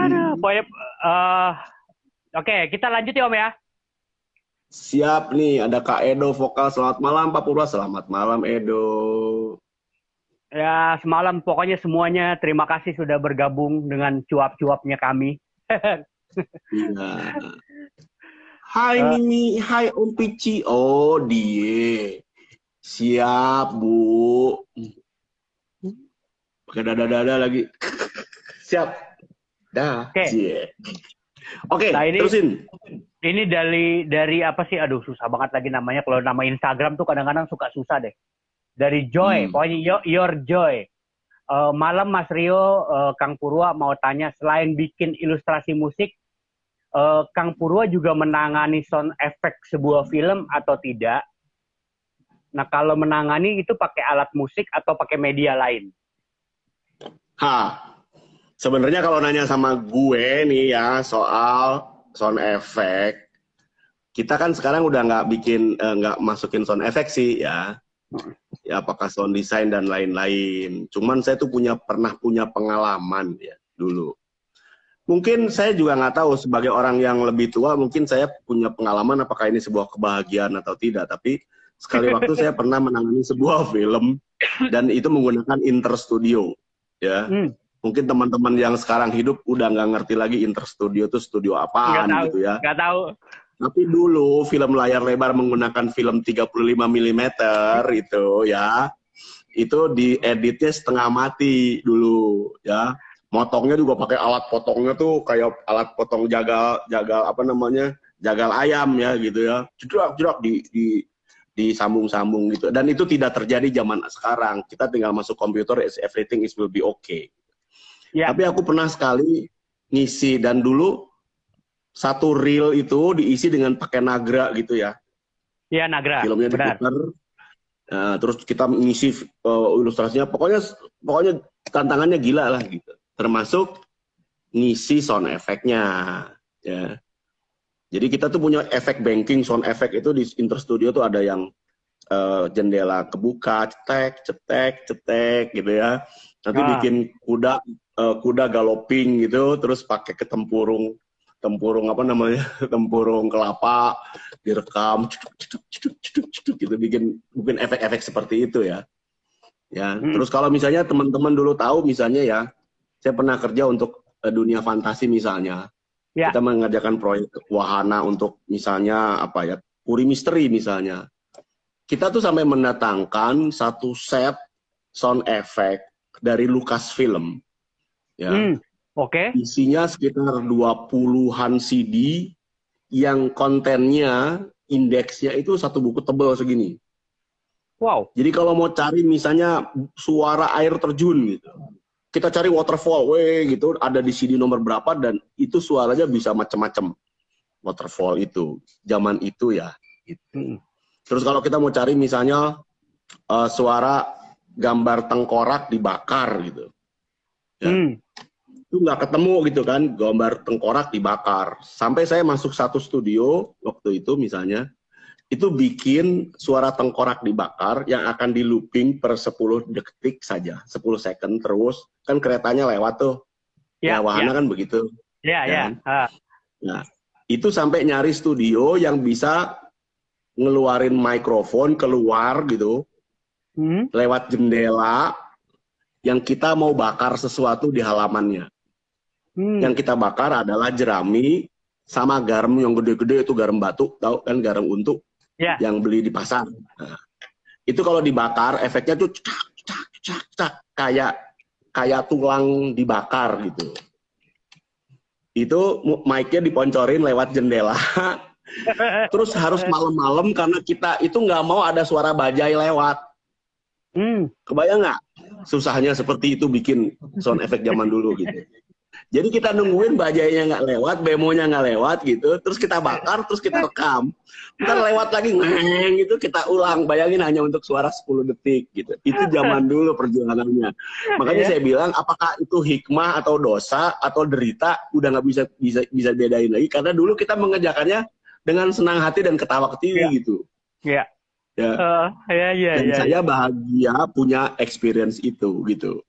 Aduh, pokoknya uh, oke okay, kita lanjut ya Om ya. Siap nih, ada Kak Edo vokal. Selamat malam Pak Purwa, selamat malam Edo. Ya, semalam pokoknya semuanya terima kasih sudah bergabung dengan cuap-cuapnya kami. ya. Hai uh, Mimi, hai Om Pici. Oh, die. Siap, Bu. Pakai dada-dada lagi. Siap. Dah. Oke. Okay. Oke, okay, nah, ini, terusin. Ini dari dari apa sih? Aduh, susah banget lagi namanya. Kalau nama Instagram tuh kadang-kadang suka susah deh. Dari Joy, hmm. pokoknya your, your Joy. Uh, malam Mas Rio, uh, Kang Purwa mau tanya, selain bikin ilustrasi musik, uh, Kang Purwa juga menangani sound effect sebuah film atau tidak? Nah, kalau menangani itu pakai alat musik atau pakai media lain? Ha, sebenarnya kalau nanya sama gue nih ya soal sound effect, kita kan sekarang udah nggak bikin nggak masukin sound effect sih ya. Ya apakah sound design dan lain-lain. Cuman saya tuh punya pernah punya pengalaman ya dulu. Mungkin saya juga nggak tahu sebagai orang yang lebih tua mungkin saya punya pengalaman apakah ini sebuah kebahagiaan atau tidak. Tapi sekali waktu saya pernah menangani sebuah film dan itu menggunakan interstudio ya. Hmm. Mungkin teman-teman yang sekarang hidup udah nggak ngerti lagi interstudio itu studio apaan gak gitu ya. Nggak tahu. Tapi dulu film layar lebar menggunakan film 35 mm itu ya. Itu dieditnya setengah mati dulu ya. Motongnya juga pakai alat potongnya tuh kayak alat potong jagal jagal apa namanya? jagal ayam ya gitu ya. Jedrak jedrak di, di disambung-sambung gitu. Dan itu tidak terjadi zaman sekarang. Kita tinggal masuk komputer, everything is will be okay. Ya. Tapi aku pernah sekali ngisi dan dulu satu reel itu diisi dengan pakai nagra gitu ya. Iya nagra. Filmnya diputar. Uh, terus kita ngisi uh, ilustrasinya. Pokoknya pokoknya tantangannya gila lah gitu. Termasuk ngisi sound efeknya. Ya. Jadi kita tuh punya efek banking, sound effect itu di Interstudio tuh ada yang uh, jendela kebuka, cetek, cetek, cetek gitu ya. Nanti ah. bikin kuda uh, kuda galoping gitu, terus pakai ketempurung tempurung apa namanya tempurung kelapa direkam ceduk, ceduk, ceduk, ceduk, ceduk, gitu bikin bikin efek-efek seperti itu ya ya hmm. terus kalau misalnya teman-teman dulu tahu misalnya ya saya pernah kerja untuk uh, dunia fantasi misalnya Ya. Kita mengerjakan proyek wahana untuk misalnya apa ya, Puri Misteri misalnya. Kita tuh sampai mendatangkan satu set sound effect dari Lucasfilm. Ya. Hmm, Oke. Okay. Isinya sekitar 20-an CD yang kontennya indeksnya itu satu buku tebal segini. Wow. Jadi kalau mau cari misalnya suara air terjun gitu kita cari waterfall, weh gitu, ada di CD nomor berapa dan itu suaranya bisa macam-macam waterfall itu zaman itu ya. Gitu. Hmm. Terus kalau kita mau cari misalnya uh, suara gambar tengkorak dibakar gitu, ya. hmm. Itu nggak ketemu gitu kan, gambar tengkorak dibakar. Sampai saya masuk satu studio waktu itu misalnya, itu bikin suara tengkorak dibakar yang akan di looping per 10 detik saja, 10 second terus. Kan keretanya lewat tuh. Ya, ya wahana ya. kan begitu. Ya, ya. Kan? ya. Nah, itu sampai nyari studio yang bisa ngeluarin mikrofon keluar gitu hmm? lewat jendela yang kita mau bakar sesuatu di halamannya. Hmm. Yang kita bakar adalah jerami sama garam yang gede-gede itu garam batu, tahu kan garam untuk yeah. yang beli di pasar. Nah, itu kalau dibakar efeknya tuh cak cak cak cak kayak kayak tulang dibakar gitu. Itu mic-nya diponcorin lewat jendela. Terus harus malam-malam karena kita itu nggak mau ada suara bajai lewat. Hmm. Kebayang nggak? Susahnya seperti itu bikin sound effect zaman dulu gitu. Jadi kita nungguin bajainya nggak lewat, bemonya nggak lewat gitu, terus kita bakar, terus kita rekam. Ntar lewat lagi ngeng gitu, kita ulang. Bayangin hanya untuk suara 10 detik gitu. Itu zaman dulu perjuangannya. Makanya yeah. saya bilang, apakah itu hikmah atau dosa atau derita, udah nggak bisa bisa bisa bedain lagi. Karena dulu kita mengerjakannya dengan senang hati dan ketawa ketiwi yeah. gitu. Iya. Yeah. Ya. Uh, yeah, yeah, dan yeah, saya yeah. bahagia punya experience itu gitu.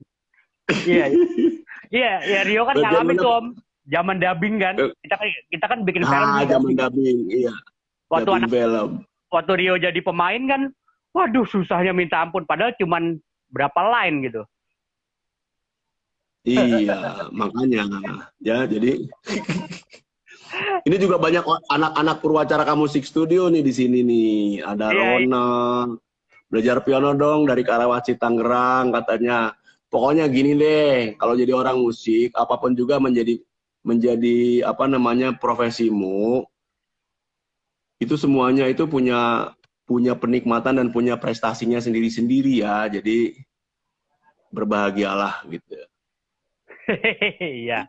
Iya. Yeah, Iya, ya Rio kan ngalamin tuh Om. Zaman dubbing kan. Eh. Kita kan kita kan bikin film. Ah, zaman dubbing, iya. Waktu anak film. Waktu Rio jadi pemain kan, waduh susahnya minta ampun padahal cuman berapa line gitu. Iya, makanya ya jadi ini juga banyak anak-anak Purwacaraka Musik Studio nih di sini nih. Ada yeah, iya. Rona, belajar piano dong dari Karawaci Tangerang katanya pokoknya gini deh kalau jadi orang musik apa pun juga menjadi menjadi apa namanya profesimu itu semuanya itu punya punya penikmatan dan punya prestasinya sendiri-sendiri ya. Jadi berbahagialah gitu. Iya.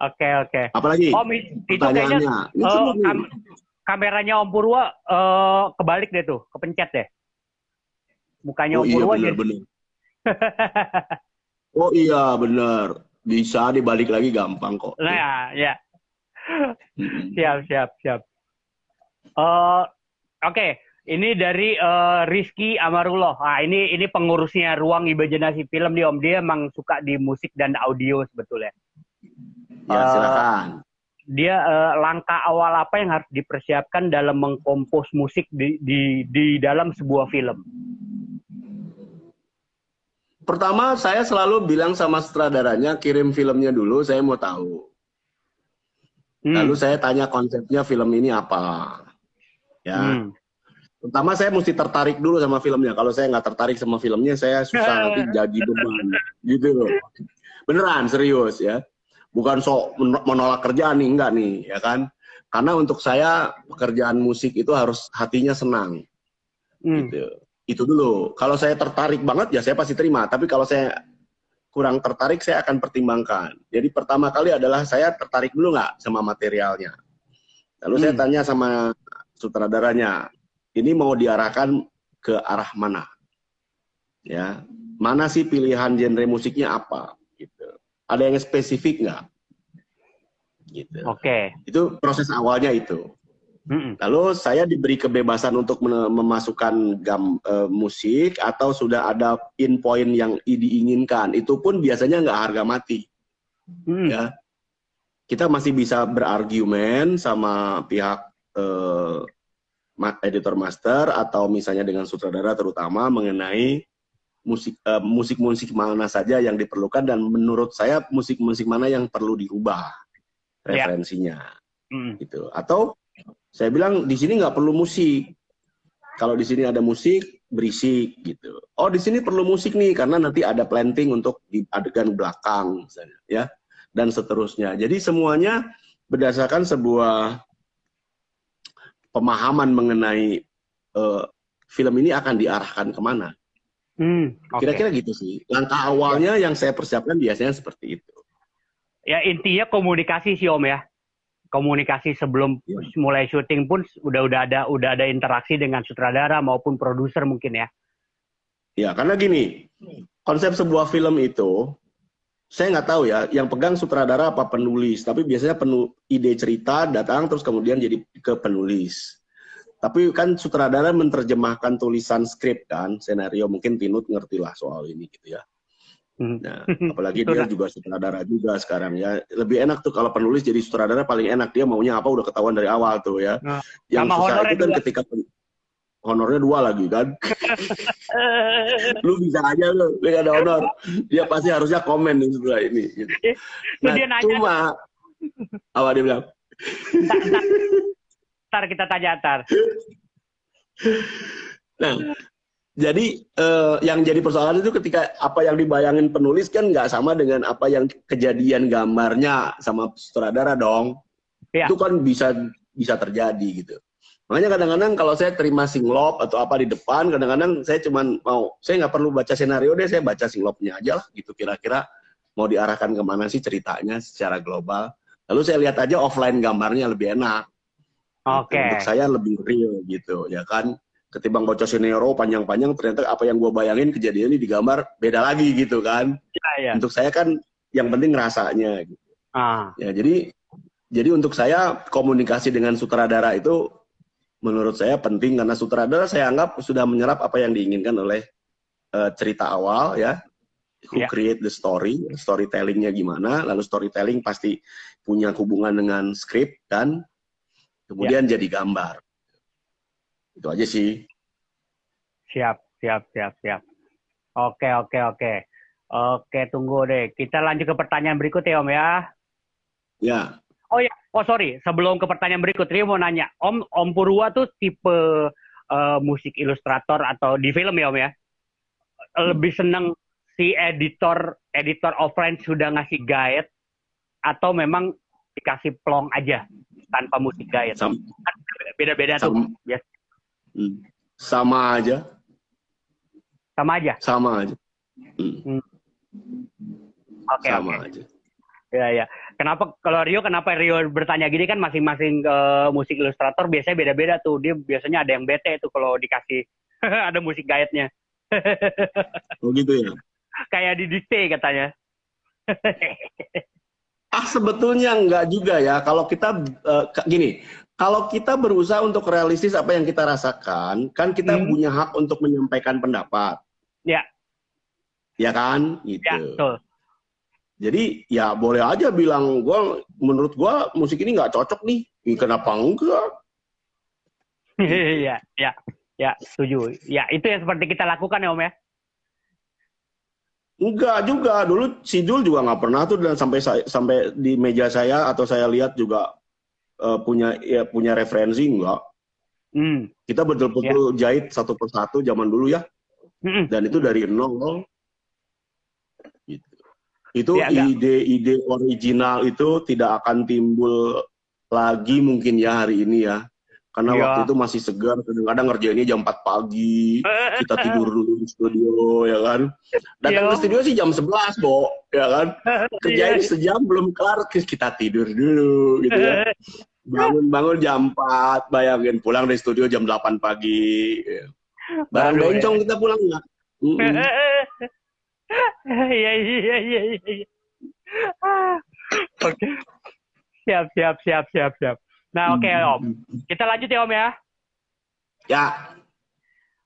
Oke oke. Apalagi? Om itu kayaknya uh, kam kameranya om Purwa uh, kebalik deh tuh kepencet deh Mukanya oh, iya, bener, bener. oh iya bener. Bisa dibalik lagi gampang kok. Nah ya, ya. siap, siap, siap. Uh, Oke, okay. ini dari uh, Rizky Amarullah. Nah, ini ini pengurusnya Ruang Imajinasi Film nih Om. Dia emang suka di musik dan audio sebetulnya. Ya, silakan. Uh, dia uh, langkah awal apa yang harus dipersiapkan dalam mengkompos musik di di di dalam sebuah film? Pertama, saya selalu bilang sama sutradaranya, kirim filmnya dulu, saya mau tahu. Hmm. Lalu saya tanya konsepnya film ini apa. Ya. Hmm. Pertama saya mesti tertarik dulu sama filmnya. Kalau saya nggak tertarik sama filmnya, saya susah nanti jadi beban. Gitu loh. Beneran, serius ya. Bukan sok menolak kerjaan nih, enggak nih, ya kan. Karena untuk saya pekerjaan musik itu harus hatinya senang. Hmm. Gitu itu dulu. Kalau saya tertarik banget ya saya pasti terima. Tapi kalau saya kurang tertarik saya akan pertimbangkan. Jadi pertama kali adalah saya tertarik dulu nggak sama materialnya. Lalu hmm. saya tanya sama sutradaranya, ini mau diarahkan ke arah mana? Ya, mana sih pilihan genre musiknya apa? Gitu. Ada yang spesifik nggak? Gitu. Oke. Okay. Itu proses awalnya itu. Lalu saya diberi kebebasan untuk memasukkan gam uh, musik atau sudah ada in point yang diinginkan. Itu pun biasanya nggak harga mati. Mm. Ya, kita masih bisa berargumen sama pihak uh, editor master atau misalnya dengan sutradara terutama mengenai musik uh, musik-musik mana saja yang diperlukan dan menurut saya musik-musik mana yang perlu diubah ya. referensinya. Yeah. Mm. Gitu. Atau saya bilang di sini nggak perlu musik. Kalau di sini ada musik, berisik gitu. Oh di sini perlu musik nih karena nanti ada planting untuk di adegan belakang misalnya, ya dan seterusnya. Jadi semuanya berdasarkan sebuah pemahaman mengenai uh, film ini akan diarahkan ke mana. Hmm, Kira-kira gitu sih. Langkah awalnya ya. yang saya persiapkan biasanya seperti itu. Ya intinya komunikasi sih Om ya komunikasi sebelum ya. mulai syuting pun udah udah ada udah ada interaksi dengan sutradara maupun produser mungkin ya. Ya karena gini konsep sebuah film itu saya nggak tahu ya yang pegang sutradara apa penulis tapi biasanya penu ide cerita datang terus kemudian jadi ke penulis. Tapi kan sutradara menerjemahkan tulisan skrip kan, senario mungkin Tinut ngerti lah soal ini gitu ya. Hmm. Nah, apalagi dia juga sutradara juga sekarang ya. Lebih enak tuh kalau penulis jadi sutradara paling enak dia maunya apa udah ketahuan dari awal tuh ya. Nah, yang susah itu kan ketika honornya dua lagi kan. lu bisa aja lu, lu ada honor. Dia pasti harusnya komen nih setelah ini. Gitu. Nah, dia nanya. cuma apa dia bilang? Ntar, kita tanya ntar. Nah, jadi uh, yang jadi persoalan itu ketika apa yang dibayangin penulis kan nggak sama dengan apa yang kejadian gambarnya sama sutradara dong. Ya. Itu kan bisa bisa terjadi gitu. Makanya kadang-kadang kalau saya terima singlop atau apa di depan, kadang-kadang saya cuman mau, saya nggak perlu baca senario deh, saya baca singlopnya aja lah gitu. Kira-kira mau diarahkan ke mana sih ceritanya secara global. Lalu saya lihat aja offline gambarnya lebih enak. Oke. Okay. Untuk saya lebih real gitu, ya kan ketimbang baca sinero panjang-panjang ternyata apa yang gue bayangin kejadian ini digambar beda lagi gitu kan ya, ya. untuk saya kan yang penting rasanya gitu ah. ya jadi jadi untuk saya komunikasi dengan sutradara itu menurut saya penting karena sutradara saya anggap sudah menyerap apa yang diinginkan oleh uh, cerita awal ya who yeah. create the story storytellingnya gimana lalu storytelling pasti punya hubungan dengan skrip dan kemudian yeah. jadi gambar itu aja sih. Siap, siap, siap, siap. Oke, oke, oke. Oke, tunggu deh. Kita lanjut ke pertanyaan berikut ya, Om ya. Ya. Oh ya, oh sorry. Sebelum ke pertanyaan berikut, Rio mau nanya. Om, Om Purwa tuh tipe uh, musik ilustrator atau di film ya, Om ya? Lebih seneng si editor editor offline sudah ngasih guide atau memang dikasih plong aja tanpa musik guide? Kan beda-beda tuh. Biasa Hmm. Sama aja. Sama aja. Sama aja. Hmm. Hmm. Oke. Okay, Sama okay. aja. Ya ya. Kenapa kalau Rio kenapa Rio bertanya gini kan masing-masing uh, musik ilustrator biasanya beda-beda tuh. Dia biasanya ada yang bete tuh kalau dikasih ada musik guide-nya. oh gitu ya. Kayak di dikte katanya. ah sebetulnya enggak juga ya. Kalau kita uh, gini, kalau kita berusaha untuk realistis apa yang kita rasakan, kan kita hmm. punya hak untuk menyampaikan pendapat. Ya. Ya kan? Gitu. Ya, betul. Jadi ya boleh aja bilang gua menurut gua musik ini nggak cocok nih. Kenapa enggak? Iya, ya, ya, setuju. Ya, itu yang seperti kita lakukan ya Om ya. Enggak juga. Dulu Sidul juga nggak pernah tuh dan sampai sampai di meja saya atau saya lihat juga uh, punya ya punya referensi enggak. Hmm. Kita betul-betul yeah. jahit satu persatu zaman dulu ya. Hmm. Dan itu dari nol. Gitu. Itu ya, ide-ide original itu tidak akan timbul lagi mungkin ya hari ini ya. Karena ya. waktu itu masih segar, kadang-kadang ngerjainnya jam 4 pagi, kita tidur dulu di studio, ya kan. Datang ya. ke studio sih jam 11, Bo, ya kan. Kerjain ya. sejam belum kelar, kita tidur dulu, gitu ya. Bangun-bangun jam 4, bayangin pulang dari studio jam 8 pagi. Barang Aduh, bencong ya. kita pulang nggak? Iya, iya, iya, iya. Oke. Siap, siap, siap, siap, siap. Nah, oke okay, hmm. Om. Kita lanjut ya Om ya. Ya.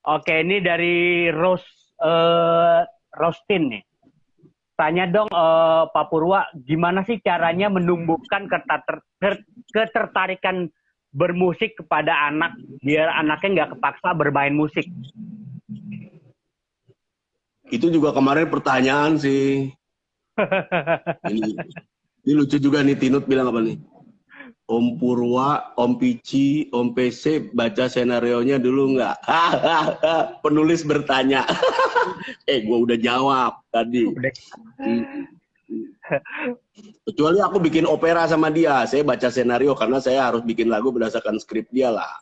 Oke, ini dari Ros uh, Rostin nih. Tanya dong uh, Pak Purwa, gimana sih caranya menumbuhkan ketertarikan bermusik kepada anak biar anaknya nggak kepaksa bermain musik? Itu juga kemarin pertanyaan sih. ini, ini lucu juga nih Tinut bilang apa nih? Om Purwa, Om Pici, Om PC baca senarionya dulu nggak? Penulis bertanya. eh, gue udah jawab tadi. Hmm. Kecuali aku bikin opera sama dia, saya baca senario karena saya harus bikin lagu berdasarkan skrip dia lah.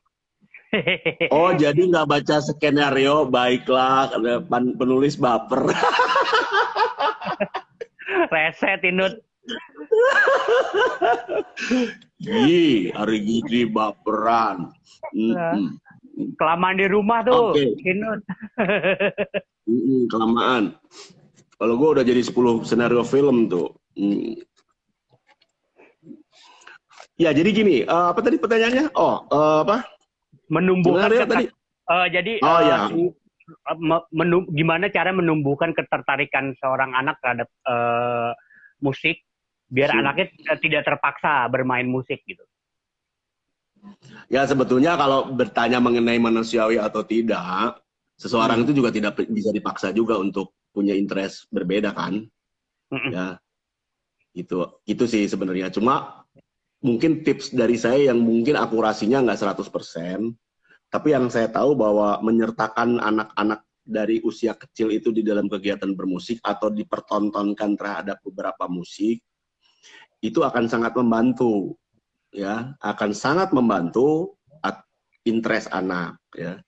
Oh, jadi nggak baca skenario, baiklah, penulis baper. Reset, Inut. Ih, hari gini baperan. Kelamaan di rumah tuh. Okay. kelamaan. Kalau gue udah jadi 10 senario film tuh. Mm. Ya, jadi gini, uh, apa tadi pertanyaannya? Oh, uh, apa? Menumbuhkan tadi. Uh, jadi oh, uh, ya. menum, gimana cara menumbuhkan ketertarikan seorang anak terhadap uh, musik biar hmm. anaknya tidak terpaksa bermain musik gitu. Ya sebetulnya kalau bertanya mengenai manusiawi atau tidak, seseorang hmm. itu juga tidak bisa dipaksa juga untuk punya interest berbeda kan. Hmm. Ya. Itu itu sih sebenarnya. Cuma mungkin tips dari saya yang mungkin akurasinya nggak 100%, tapi yang saya tahu bahwa menyertakan anak-anak dari usia kecil itu di dalam kegiatan bermusik atau dipertontonkan terhadap beberapa musik itu akan sangat membantu ya. Akan sangat membantu interest anak ya.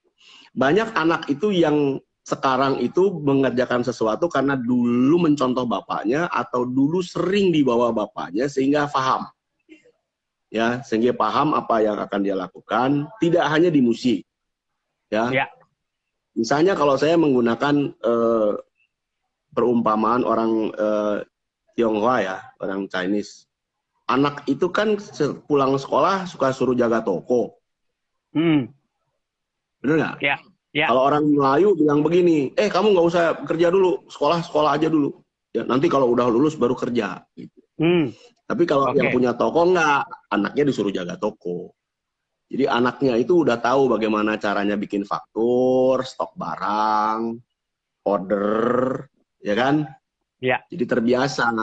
Banyak anak itu yang sekarang itu mengerjakan sesuatu karena dulu mencontoh bapaknya atau dulu sering dibawa bapaknya sehingga paham ya. Sehingga paham apa yang akan dia lakukan tidak hanya di musik ya, ya. misalnya kalau saya menggunakan uh, perumpamaan orang uh, Tionghoa ya orang Chinese anak itu kan pulang sekolah suka suruh jaga toko hmm. bener nggak ya. Ya. Kalau orang Melayu bilang begini, eh kamu nggak usah kerja dulu, sekolah sekolah aja dulu. Ya nanti kalau udah lulus baru kerja. Gitu. Hmm. Tapi kalau okay. yang punya toko enggak, anaknya disuruh jaga toko. Jadi anaknya itu udah tahu bagaimana caranya bikin faktur, stok barang, order, ya kan? Ya. Jadi terbiasa.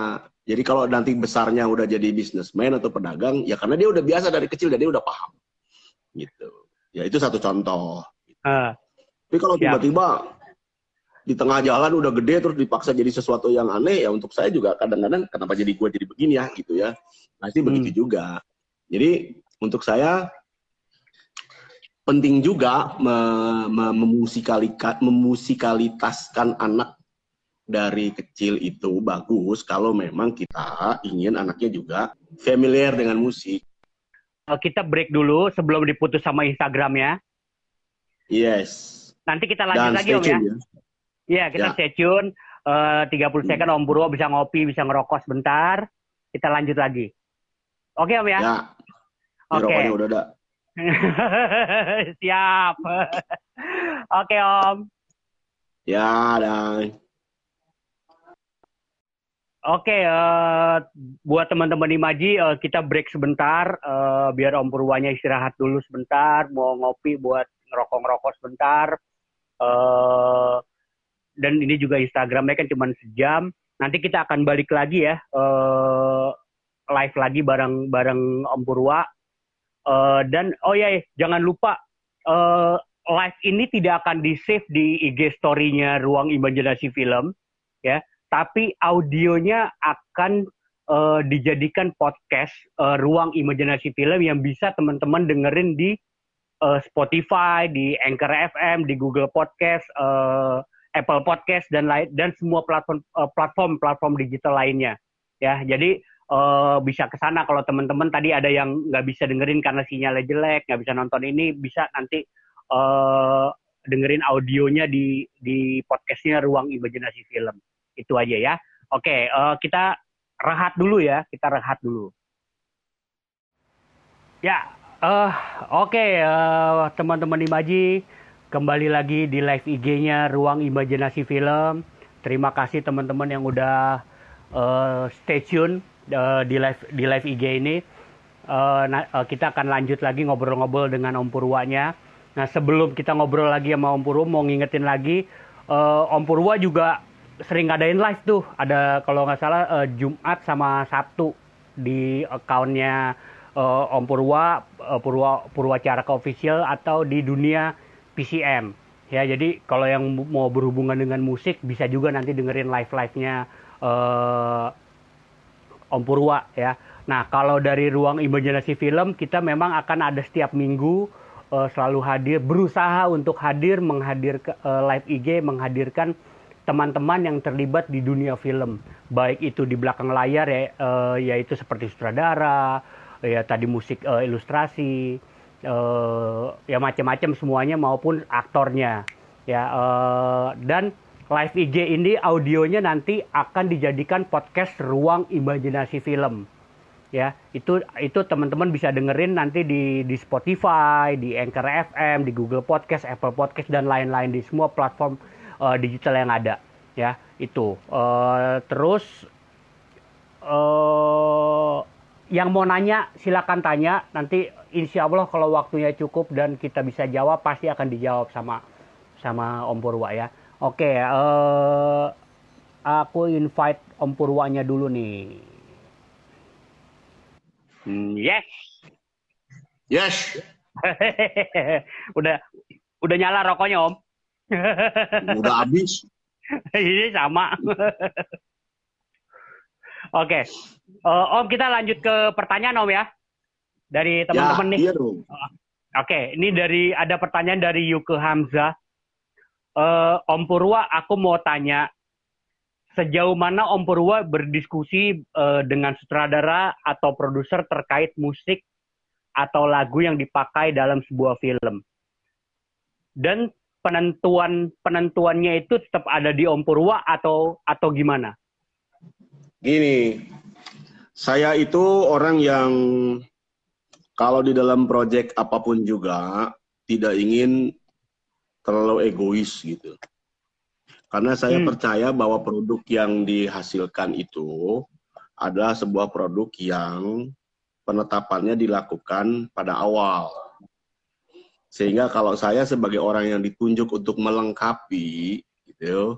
Jadi kalau nanti besarnya udah jadi bisnismen atau pedagang, ya karena dia udah biasa dari kecil dan dia udah paham. Gitu. Ya itu satu contoh. Uh, Tapi kalau tiba-tiba di tengah jalan udah gede terus dipaksa jadi sesuatu yang aneh ya untuk saya juga kadang-kadang kenapa jadi gue jadi begini ya gitu ya pasti hmm. begitu juga jadi untuk saya penting juga me, me, memusikalitaskan anak dari kecil itu bagus kalau memang kita ingin anaknya juga familiar dengan musik. Eh, kita break dulu sebelum diputus sama Instagramnya. Yes. Nanti kita lanjut Dan lagi Om ya. ya. Iya, kita ya. stay tune. Uh, 30 second Om Purwo bisa ngopi, bisa ngerokok sebentar. Kita lanjut lagi. Oke Om ya? Ya. Oke. Okay. udah ada. Siap. Oke Om. Ya, dan. Oke, uh, buat teman-teman Imaji, uh, kita break sebentar, uh, biar Om Purwanya istirahat dulu sebentar, mau ngopi buat ngerokok-ngerokok sebentar. Uh, dan ini juga Instagramnya kan cuma sejam. Nanti kita akan balik lagi ya uh, live lagi bareng bareng Om Purwa. Uh, dan oh ya, jangan lupa uh, live ini tidak akan di save di IG story-nya Ruang Imajinasi Film ya, tapi audionya akan uh, dijadikan podcast uh, Ruang Imajinasi Film yang bisa teman-teman dengerin di uh, Spotify, di Anchor FM, di Google Podcast. Uh, Apple Podcast dan lain dan semua platform uh, platform platform digital lainnya ya jadi uh, bisa ke sana kalau teman-teman tadi ada yang nggak bisa dengerin karena sinyalnya jelek nggak bisa nonton ini bisa nanti uh, dengerin audionya di di podcastnya ruang imajinasi film itu aja ya oke uh, kita rehat dulu ya kita rehat dulu ya uh, oke okay, uh, teman-teman imaji Kembali lagi di live IG-nya Ruang Imajinasi Film. Terima kasih teman-teman yang udah uh, stay tune uh, di live di live IG ini. Uh, nah, uh, kita akan lanjut lagi ngobrol-ngobrol dengan Om Purwanya. Nah, sebelum kita ngobrol lagi sama Om Purwo, mau ngingetin lagi, uh, Om Purwa juga sering ngadain live tuh. Ada kalau nggak salah uh, Jumat sama Sabtu di accountnya uh, Om Purwa, uh, Purwa Purwacara Official atau di dunia PCM ya jadi kalau yang mau berhubungan dengan musik bisa juga nanti dengerin live live nya uh, Om Purwa ya nah kalau dari ruang imajinasi film kita memang akan ada setiap minggu uh, selalu hadir berusaha untuk hadir menghadir uh, live IG menghadirkan teman-teman yang terlibat di dunia film. Baik itu di belakang layar ya uh, yaitu seperti sutradara ya tadi musik uh, ilustrasi uh, ya macam-macam semuanya maupun aktornya. Ya uh, dan live IG ini audionya nanti akan dijadikan podcast ruang imajinasi film. Ya itu itu teman-teman bisa dengerin nanti di di Spotify, di Anchor FM, di Google Podcast, Apple Podcast dan lain-lain di semua platform uh, digital yang ada ya itu uh, terus uh, yang mau nanya silakan tanya nanti insya Allah kalau waktunya cukup dan kita bisa jawab pasti akan dijawab sama sama Om Purwa ya oke uh, aku invite Om Purwanya dulu nih Hmm, yes. Yes. udah udah nyala rokoknya om. Udah habis. Ini sama. Oke, okay. uh, Om kita lanjut ke pertanyaan Om ya dari teman-teman ya, nih. Iya dong. Oke, okay. ini dari ada pertanyaan dari Yuke Hamzah. Uh, Om Purwa, aku mau tanya, sejauh mana Om Purwa berdiskusi uh, dengan sutradara atau produser terkait musik atau lagu yang dipakai dalam sebuah film. Dan penentuan penentuannya itu tetap ada di Om Purwa atau atau gimana? Gini, saya itu orang yang kalau di dalam proyek apa pun juga tidak ingin terlalu egois gitu. Karena saya hmm. percaya bahwa produk yang dihasilkan itu adalah sebuah produk yang penetapannya dilakukan pada awal. Sehingga kalau saya sebagai orang yang ditunjuk untuk melengkapi, gitu,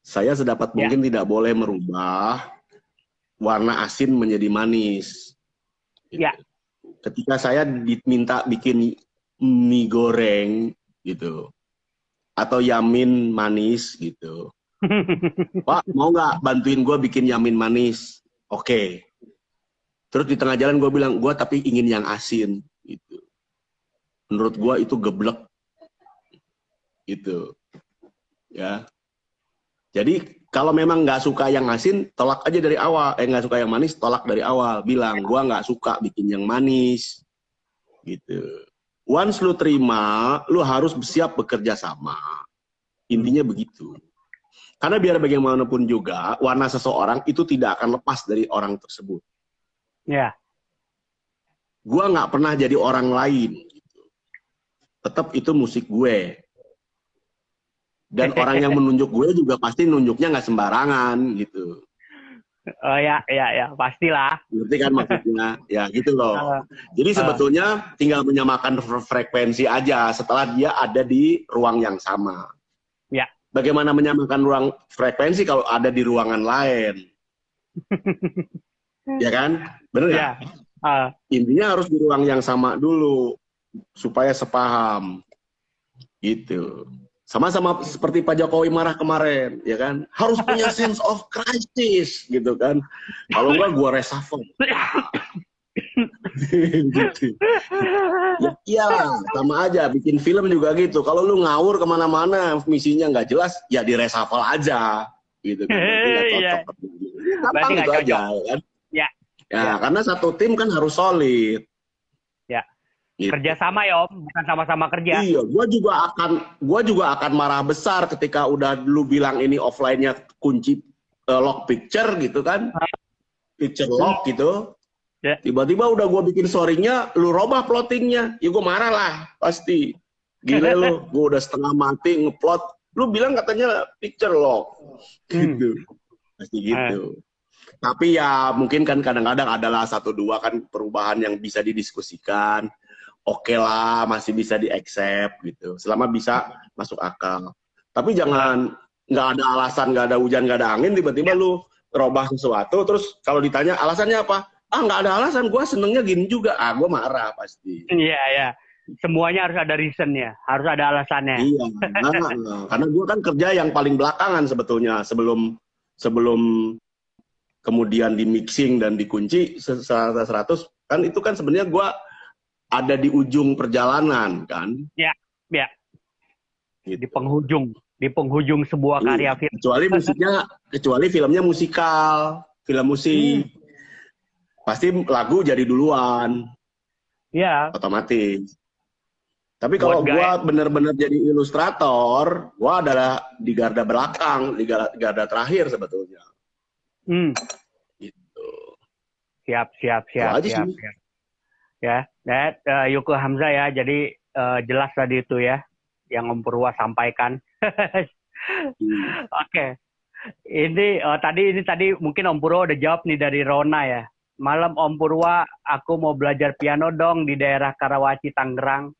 saya sedapat ya. mungkin tidak boleh merubah warna asin menjadi manis. Gitu. Ya. Ketika saya diminta bikin mie goreng, gitu, atau yamin manis gitu. Pak mau nggak bantuin gue bikin yamin manis? Oke. Okay. Terus di tengah jalan gue bilang gue tapi ingin yang asin. Menurut gue itu geblek gitu. Ya. Jadi kalau memang nggak suka yang asin, tolak aja dari awal. Eh nggak suka yang manis, tolak dari awal. Bilang gue nggak suka bikin yang manis, gitu once lu terima, lu harus siap bekerja sama. Intinya begitu. Karena biar bagaimanapun juga, warna seseorang itu tidak akan lepas dari orang tersebut. Ya. Yeah. Gua nggak pernah jadi orang lain. Tetap itu musik gue. Dan orang yang menunjuk gue juga pasti nunjuknya nggak sembarangan gitu. Oh ya, ya, ya, pastilah. Ngerti kan maksudnya? ya gitu loh. Uh, Jadi sebetulnya tinggal menyamakan frekuensi aja setelah dia ada di ruang yang sama. Ya. Bagaimana menyamakan ruang frekuensi kalau ada di ruangan lain? ya kan? Benar ya? Uh. Intinya harus di ruang yang sama dulu supaya sepaham. Gitu. Sama-sama seperti Pak Jokowi marah kemarin, ya kan? Harus punya sense of crisis, gitu kan? Kalau enggak, gua reshuffle. gitu. Ya iyalah, sama aja. Bikin film juga gitu. Kalau lu ngawur ke mana-mana, misinya nggak jelas, ya di reshuffle aja, gitu kan? Nggak cocok. Yeah. Gampang gitu aja, kan? Ya. Ya, ya, karena satu tim kan harus solid. Gitu. Kerja sama ya Om, bukan sama-sama kerja. Iya, gua juga akan gua juga akan marah besar ketika udah lu bilang ini offline-nya kunci uh, lock picture gitu kan. Picture lock gitu. Yeah. Tiba-tiba udah gua bikin story-nya, lu robah plottingnya. Ya gua marah lah, pasti. Gila lu, gua udah setengah mati ngeplot. Lu bilang katanya picture lock. Hmm. Gitu. Pasti gitu. Uh. Tapi ya mungkin kan kadang-kadang adalah satu dua kan perubahan yang bisa didiskusikan oke okay lah masih bisa di accept gitu. Selama bisa masuk akal. Tapi jangan nggak ada alasan nggak ada hujan nggak ada angin tiba-tiba lu robah sesuatu terus kalau ditanya alasannya apa? Ah nggak ada alasan gue senengnya gini juga. Ah gue marah pasti. Iya iya. Semuanya harus ada reasonnya harus ada alasannya. Iya nah, nah. karena gue kan kerja yang paling belakangan sebetulnya sebelum sebelum kemudian di mixing dan dikunci 100 kan itu kan sebenarnya gue ada di ujung perjalanan kan? Ya, ya. Gitu. Di penghujung, di penghujung sebuah iya. karya film. Kecuali musiknya, kecuali filmnya musikal, film musik. Hmm. Pasti lagu jadi duluan. Ya. Otomatis. Tapi kalau gue bener-bener jadi ilustrator, gue adalah di garda belakang, di garda, garda terakhir sebetulnya. Hmm. siap, siap, siap, siap, siap. Ya, that uh, Yuko Hamzah ya. Jadi uh, jelas tadi itu ya yang Om Purwa sampaikan. hmm. Oke. Okay. Ini uh, tadi ini tadi mungkin Om Purwa udah jawab nih dari Rona ya. Malam Om Purwa, aku mau belajar piano dong di daerah Karawaci, Tangerang.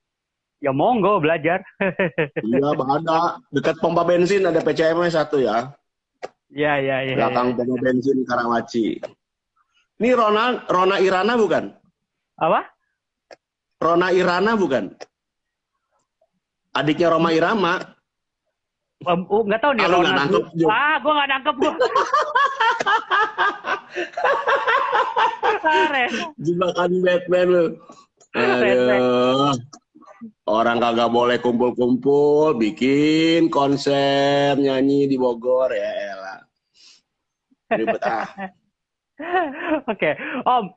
Ya monggo belajar. iya, ada dekat pompa bensin ada PCM satu ya. Iya, iya, iya. Belakang ya, pompa bensin Karawaci. Ini Rona Rona Irana bukan? Apa? Rona Irana bukan? Adiknya Roma Irama. Uh, nggak tahu nih Rona. Gak nangkep, ah, gue nggak nangkep gue. Jebakan Batman lu. Aduh. Orang kagak boleh kumpul-kumpul, bikin konser nyanyi di Bogor ya elah. Ribet ah. Oke, okay. Om.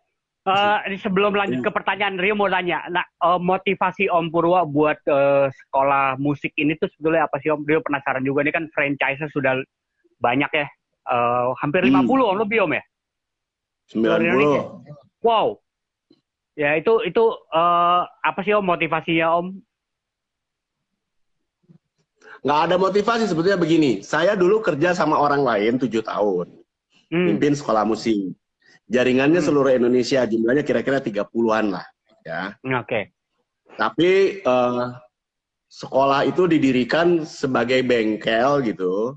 Uh, sebelum lanjut ke pertanyaan Rio mau tanya, nah uh, motivasi Om Purwa buat uh, sekolah musik ini tuh sebetulnya apa sih Om? Rio penasaran juga ini kan franchise sudah banyak ya, uh, hampir 50 hmm. Om lebih Om ya? 90. Wow. Ya itu itu uh, apa sih Om motivasinya Om? Nggak ada motivasi sebetulnya begini. Saya dulu kerja sama orang lain tujuh tahun, hmm. pimpin sekolah musik. Jaringannya seluruh Indonesia, jumlahnya kira-kira 30-an lah. ya. Oke. Okay. Tapi uh, sekolah itu didirikan sebagai bengkel gitu,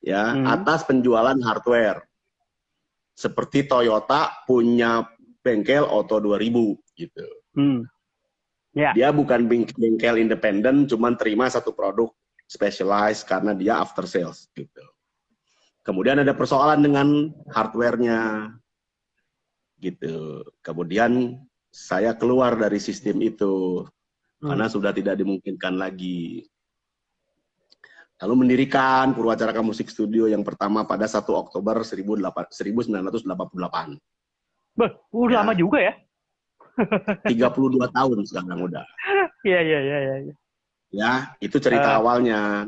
ya, hmm. atas penjualan hardware. Seperti Toyota punya bengkel Auto 2000 gitu. Hmm. Yeah. Dia bukan bengkel independen, cuman terima satu produk specialized karena dia after sales gitu. Kemudian ada persoalan dengan hardware-nya, gitu. Kemudian saya keluar dari sistem itu hmm. karena sudah tidak dimungkinkan lagi. Lalu mendirikan Purwacaraka Musik Studio yang pertama pada 1 Oktober 1988. Bah, udah ya. lama juga ya? 32 tahun sekarang udah. Iya, iya, iya, iya. Ya, itu cerita uh. awalnya.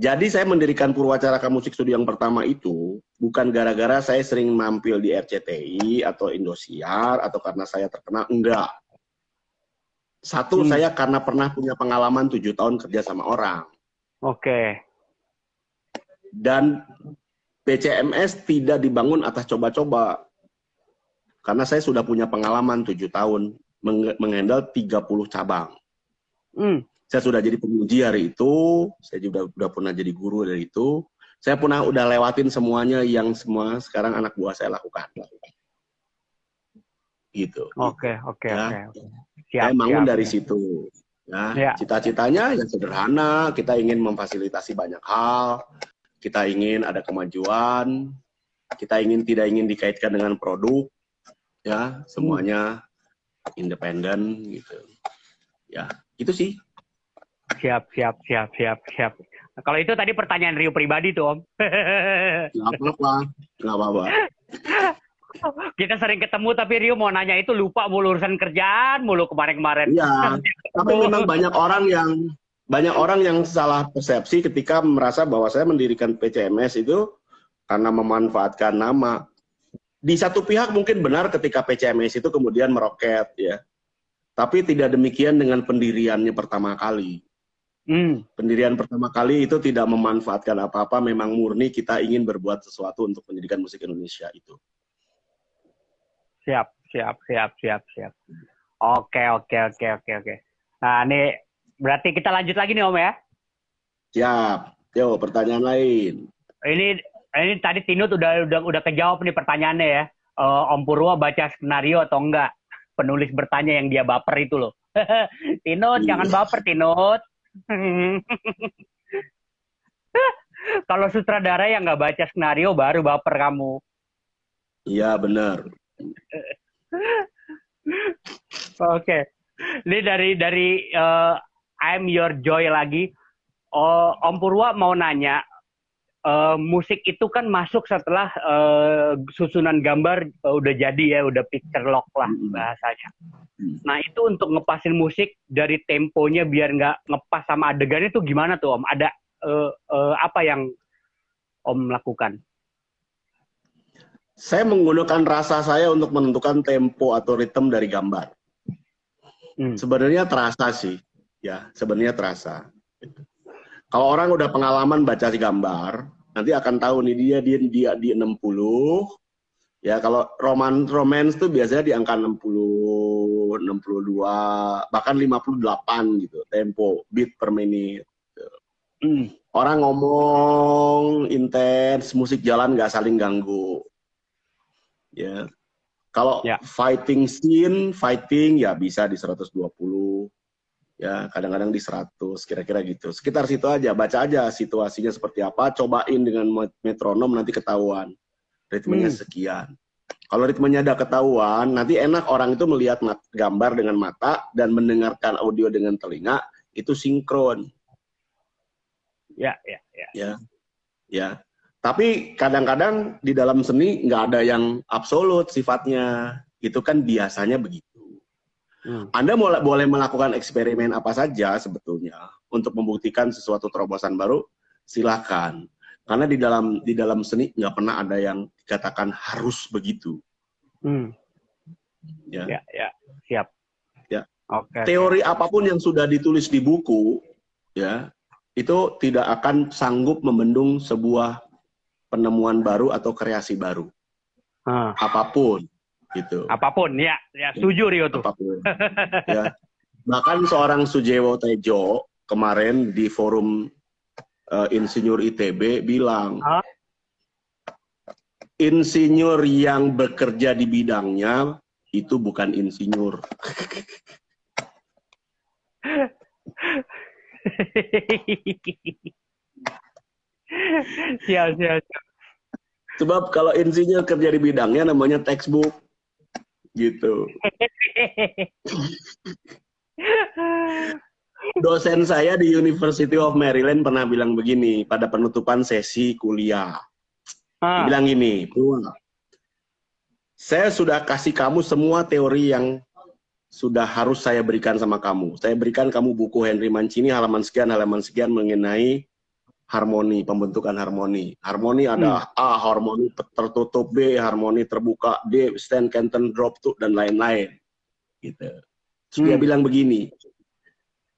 Jadi saya mendirikan Purwacaraka Musik Studio yang pertama itu bukan gara-gara saya sering mampir di RCTI atau Indosiar atau karena saya terkenal, enggak. Satu, hmm. saya karena pernah punya pengalaman tujuh tahun kerja sama orang. Oke. Okay. Dan PCMS tidak dibangun atas coba-coba. Karena saya sudah punya pengalaman tujuh tahun meng menghandle 30 cabang. Hmm. Saya sudah jadi penguji hari itu, saya juga sudah pernah jadi guru dari itu. Saya pernah udah lewatin semuanya yang semua sekarang anak buah saya lakukan. Gitu. Oke, oke, ya. oke. Saya bangun dari ya. situ. Ya, ya. cita-citanya yang sederhana, kita ingin memfasilitasi banyak hal, kita ingin ada kemajuan, kita ingin tidak ingin dikaitkan dengan produk, ya, semuanya independen gitu. Ya, itu sih Siap, siap, siap, siap, siap. Nah, kalau itu tadi pertanyaan Rio pribadi tuh, Om. Gak apa-apa, gak apa-apa. Kita sering ketemu tapi Rio mau nanya itu lupa mulu urusan kerjaan mulu kemarin-kemarin. Iya, tapi memang banyak orang yang banyak orang yang salah persepsi ketika merasa bahwa saya mendirikan PCMS itu karena memanfaatkan nama. Di satu pihak mungkin benar ketika PCMS itu kemudian meroket ya. Tapi tidak demikian dengan pendiriannya pertama kali. Hmm. Pendirian pertama kali itu tidak memanfaatkan apa-apa, memang murni kita ingin berbuat sesuatu untuk pendidikan musik Indonesia itu. Siap, siap, siap, siap, siap. Oke, oke, oke, oke, oke. Nah, ini berarti kita lanjut lagi nih Om ya? Siap. Yo, pertanyaan lain. Ini ini tadi Tinut udah udah udah kejawab nih pertanyaannya ya. Uh, Om Purwo baca skenario atau enggak? Penulis bertanya yang dia baper itu loh. Tinut, jangan iya. baper Tinut. Kalau sutradara yang nggak baca skenario baru baper kamu. Iya benar. Oke, okay. ini dari dari uh, I'm Your Joy lagi. Oh, Om Purwa mau nanya, uh, musik itu kan masuk setelah uh, susunan gambar uh, udah jadi ya, udah picture lock lah bahasanya. Nah itu untuk ngepasin musik dari temponya biar nggak ngepas sama adegannya itu gimana tuh Om? Ada uh, uh, apa yang Om lakukan? Saya menggunakan rasa saya untuk menentukan tempo atau ritme dari gambar. Hmm. Sebenarnya terasa sih, ya sebenarnya terasa. Kalau orang udah pengalaman baca si gambar, nanti akan tahu nih dia dia dia di 60 ya kalau roman romance tuh biasanya di angka 60 62 bahkan 58 gitu tempo beat per menit hmm. orang ngomong intens musik jalan nggak saling ganggu. Ya. Kalau ya. fighting scene fighting ya bisa di 120 ya kadang-kadang di 100 kira-kira gitu. Sekitar situ aja baca aja situasinya seperti apa cobain dengan metronom nanti ketahuan. Ritmenya hmm. sekian. Kalau ritmenya ada ketahuan nanti enak orang itu melihat gambar dengan mata dan mendengarkan audio dengan telinga itu sinkron. Ya ya ya. Ya ya. Tapi kadang-kadang di dalam seni nggak ada yang absolut sifatnya. Itu kan biasanya begitu Hmm. Anda boleh melakukan eksperimen apa saja sebetulnya untuk membuktikan sesuatu terobosan baru, silakan. Karena di dalam di dalam seni nggak pernah ada yang dikatakan harus begitu. Hmm. Ya. ya, ya, siap. Ya. Oke. Teori okay. apa pun yang sudah ditulis di buku, ya, itu tidak akan sanggup membendung sebuah penemuan baru atau kreasi baru. Hmm. Apa pun gitu. Apa pun ya, ya setuju Rio tuh. Apa pun. ya. Bahkan seorang Sujewo Tejo kemarin di forum uh, Insinyur ITB bilang huh? insinyur yang bekerja di bidangnya itu bukan insinyur. siap, siap, siap. Sebab kalau insinyur kerja di bidangnya namanya textbook gitu. Dosen saya di University of Maryland pernah bilang begini pada penutupan sesi kuliah. Ah. Bilang gini, saya sudah kasih kamu semua teori yang sudah harus saya berikan sama kamu. Saya berikan kamu buku Henry Mancini halaman sekian, halaman sekian mengenai harmoni, pembentukan harmoni. Harmoni ada hmm. A, harmoni tertutup B, harmoni terbuka D, stand, canton, drop tuh dan lain-lain. Gitu. Terus hmm. dia bilang begini,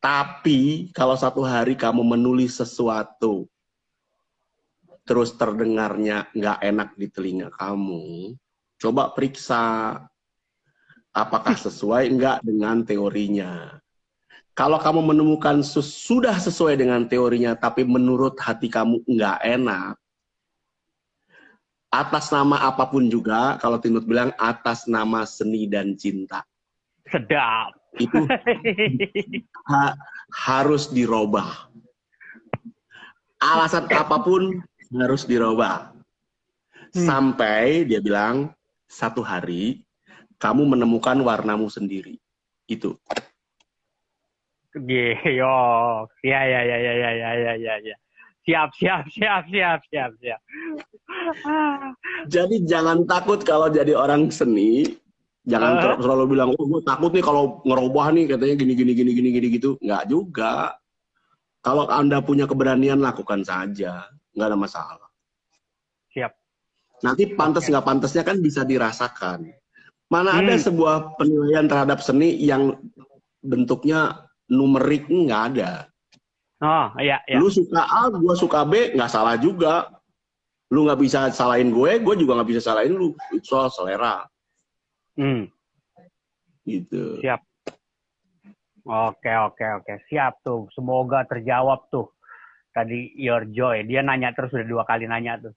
tapi kalau satu hari kamu menulis sesuatu, terus terdengarnya nggak enak di telinga kamu, coba periksa apakah sesuai nggak dengan teorinya. Kalau kamu menemukan sudah sesuai dengan teorinya, tapi menurut hati kamu nggak enak, atas nama apa pun juga, kalau Tinut bilang atas nama seni dan cinta. Sedap. Itu ha, harus dirubah. Alasan apa pun harus dirubah. Hmm. Sampai dia bilang, satu hari kamu menemukan warnamu sendiri. Itu. Geok. Ya, ya ya ya ya ya ya ya ya. Siap siap siap siap siap siap. Jadi jangan takut kalau jadi orang seni. Jangan uh. Ter selalu bilang, oh gue takut nih kalau ngerubah nih katanya gini gini gini gini gini gitu. Nggak juga. Kalau anda punya keberanian lakukan saja, nggak ada masalah. Siap. Nanti pantas nggak pantasnya kan bisa dirasakan. Mana hmm. ada sebuah penilaian terhadap seni yang bentuknya numerik nggak ada. Oh iya. iya. Lu suka A, gue suka B, nggak salah juga. Lu nggak bisa salahin gue, gue juga nggak bisa salahin lu. Itu soal selera. Hmm. Gitu. Siap. Oke oke oke siap tuh. Semoga terjawab tuh. Tadi Your Joy, dia nanya terus udah dua kali nanya tuh.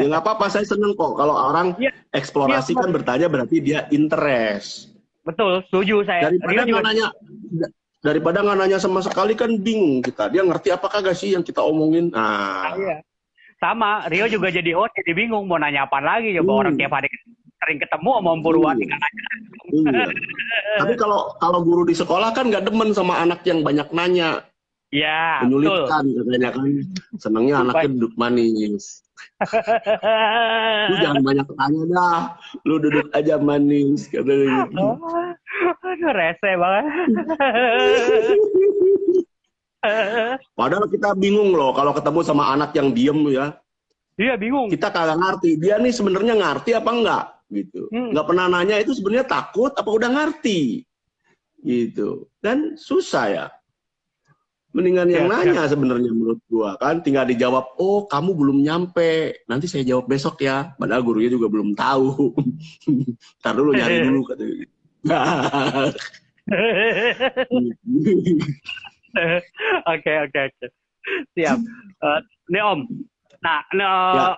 ya nggak apa-apa, saya seneng kok. Kalau orang ya, eksplorasi ya, kan bertanya berarti dia interest. Betul, setuju saya. Daripada nggak nanya, daripada nggak nanya sama sekali kan bingung kita. Dia ngerti apa kagak sih yang kita omongin? Nah, ah, iya. Sama, Rio juga jadi oh jadi bingung mau nanya apa lagi coba hmm. orang tiap hari sering ketemu sama Om Purwati kan nanya. Iya. Tapi kalau kalau guru di sekolah kan nggak demen sama anak yang banyak nanya. Iya, Menyulitkan katanya kan. Senangnya anaknya duduk manis. Lu jangan banyak tanya dah. Lu duduk aja manis katanya gitu. Aduh, rese banget. Padahal kita bingung loh kalau ketemu sama anak yang diem ya. Iya bingung. Kita kagak ngerti. Dia nih sebenarnya ngerti apa enggak gitu. Hmm. Nggak pernah nanya itu sebenarnya takut apa udah ngerti gitu. Dan susah ya. Mendingan yang ya, nanya ya. sebenarnya menurut gua kan tinggal dijawab, "Oh, kamu belum nyampe. Nanti saya jawab besok ya." Padahal gurunya juga belum tahu. Ntar dulu nyari dulu katanya. Oke, oke, oke. Siap. Uh, nih Om, Nah, nah ya.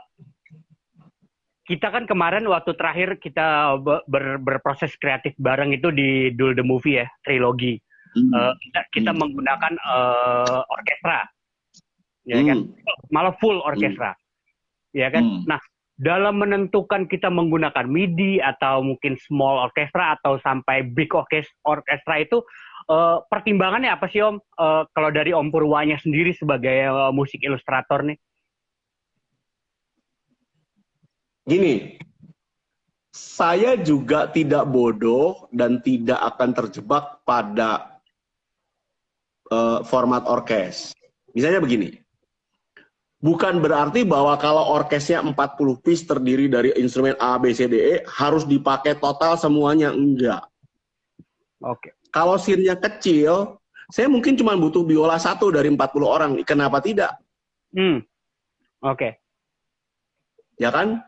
kita kan kemarin waktu terakhir kita ber, berproses kreatif bareng itu di Duel the Movie ya, trilogi. Hmm. Uh, kita, kita hmm. menggunakan uh, orkestra, ya kan? hmm. kan? Malah full orkestra, hmm. ya kan? Hmm. Nah, dalam menentukan kita menggunakan MIDI atau mungkin small orkestra atau sampai big orkestra itu uh, pertimbangannya apa sih Om? Uh, kalau dari Om Purwanya sendiri sebagai uh, musik ilustrator nih? Gini, saya juga tidak bodoh dan tidak akan terjebak pada uh, format orkes. Misalnya begini, bukan berarti bahwa kalau orkesnya 40 piece terdiri dari instrumen A, B, C, D, E harus dipakai total semuanya. Enggak. Oke. Okay. Kalau scene kecil, saya mungkin cuma butuh biola satu dari 40 orang. Kenapa tidak? Hmm. Oke. Okay. Ya kan?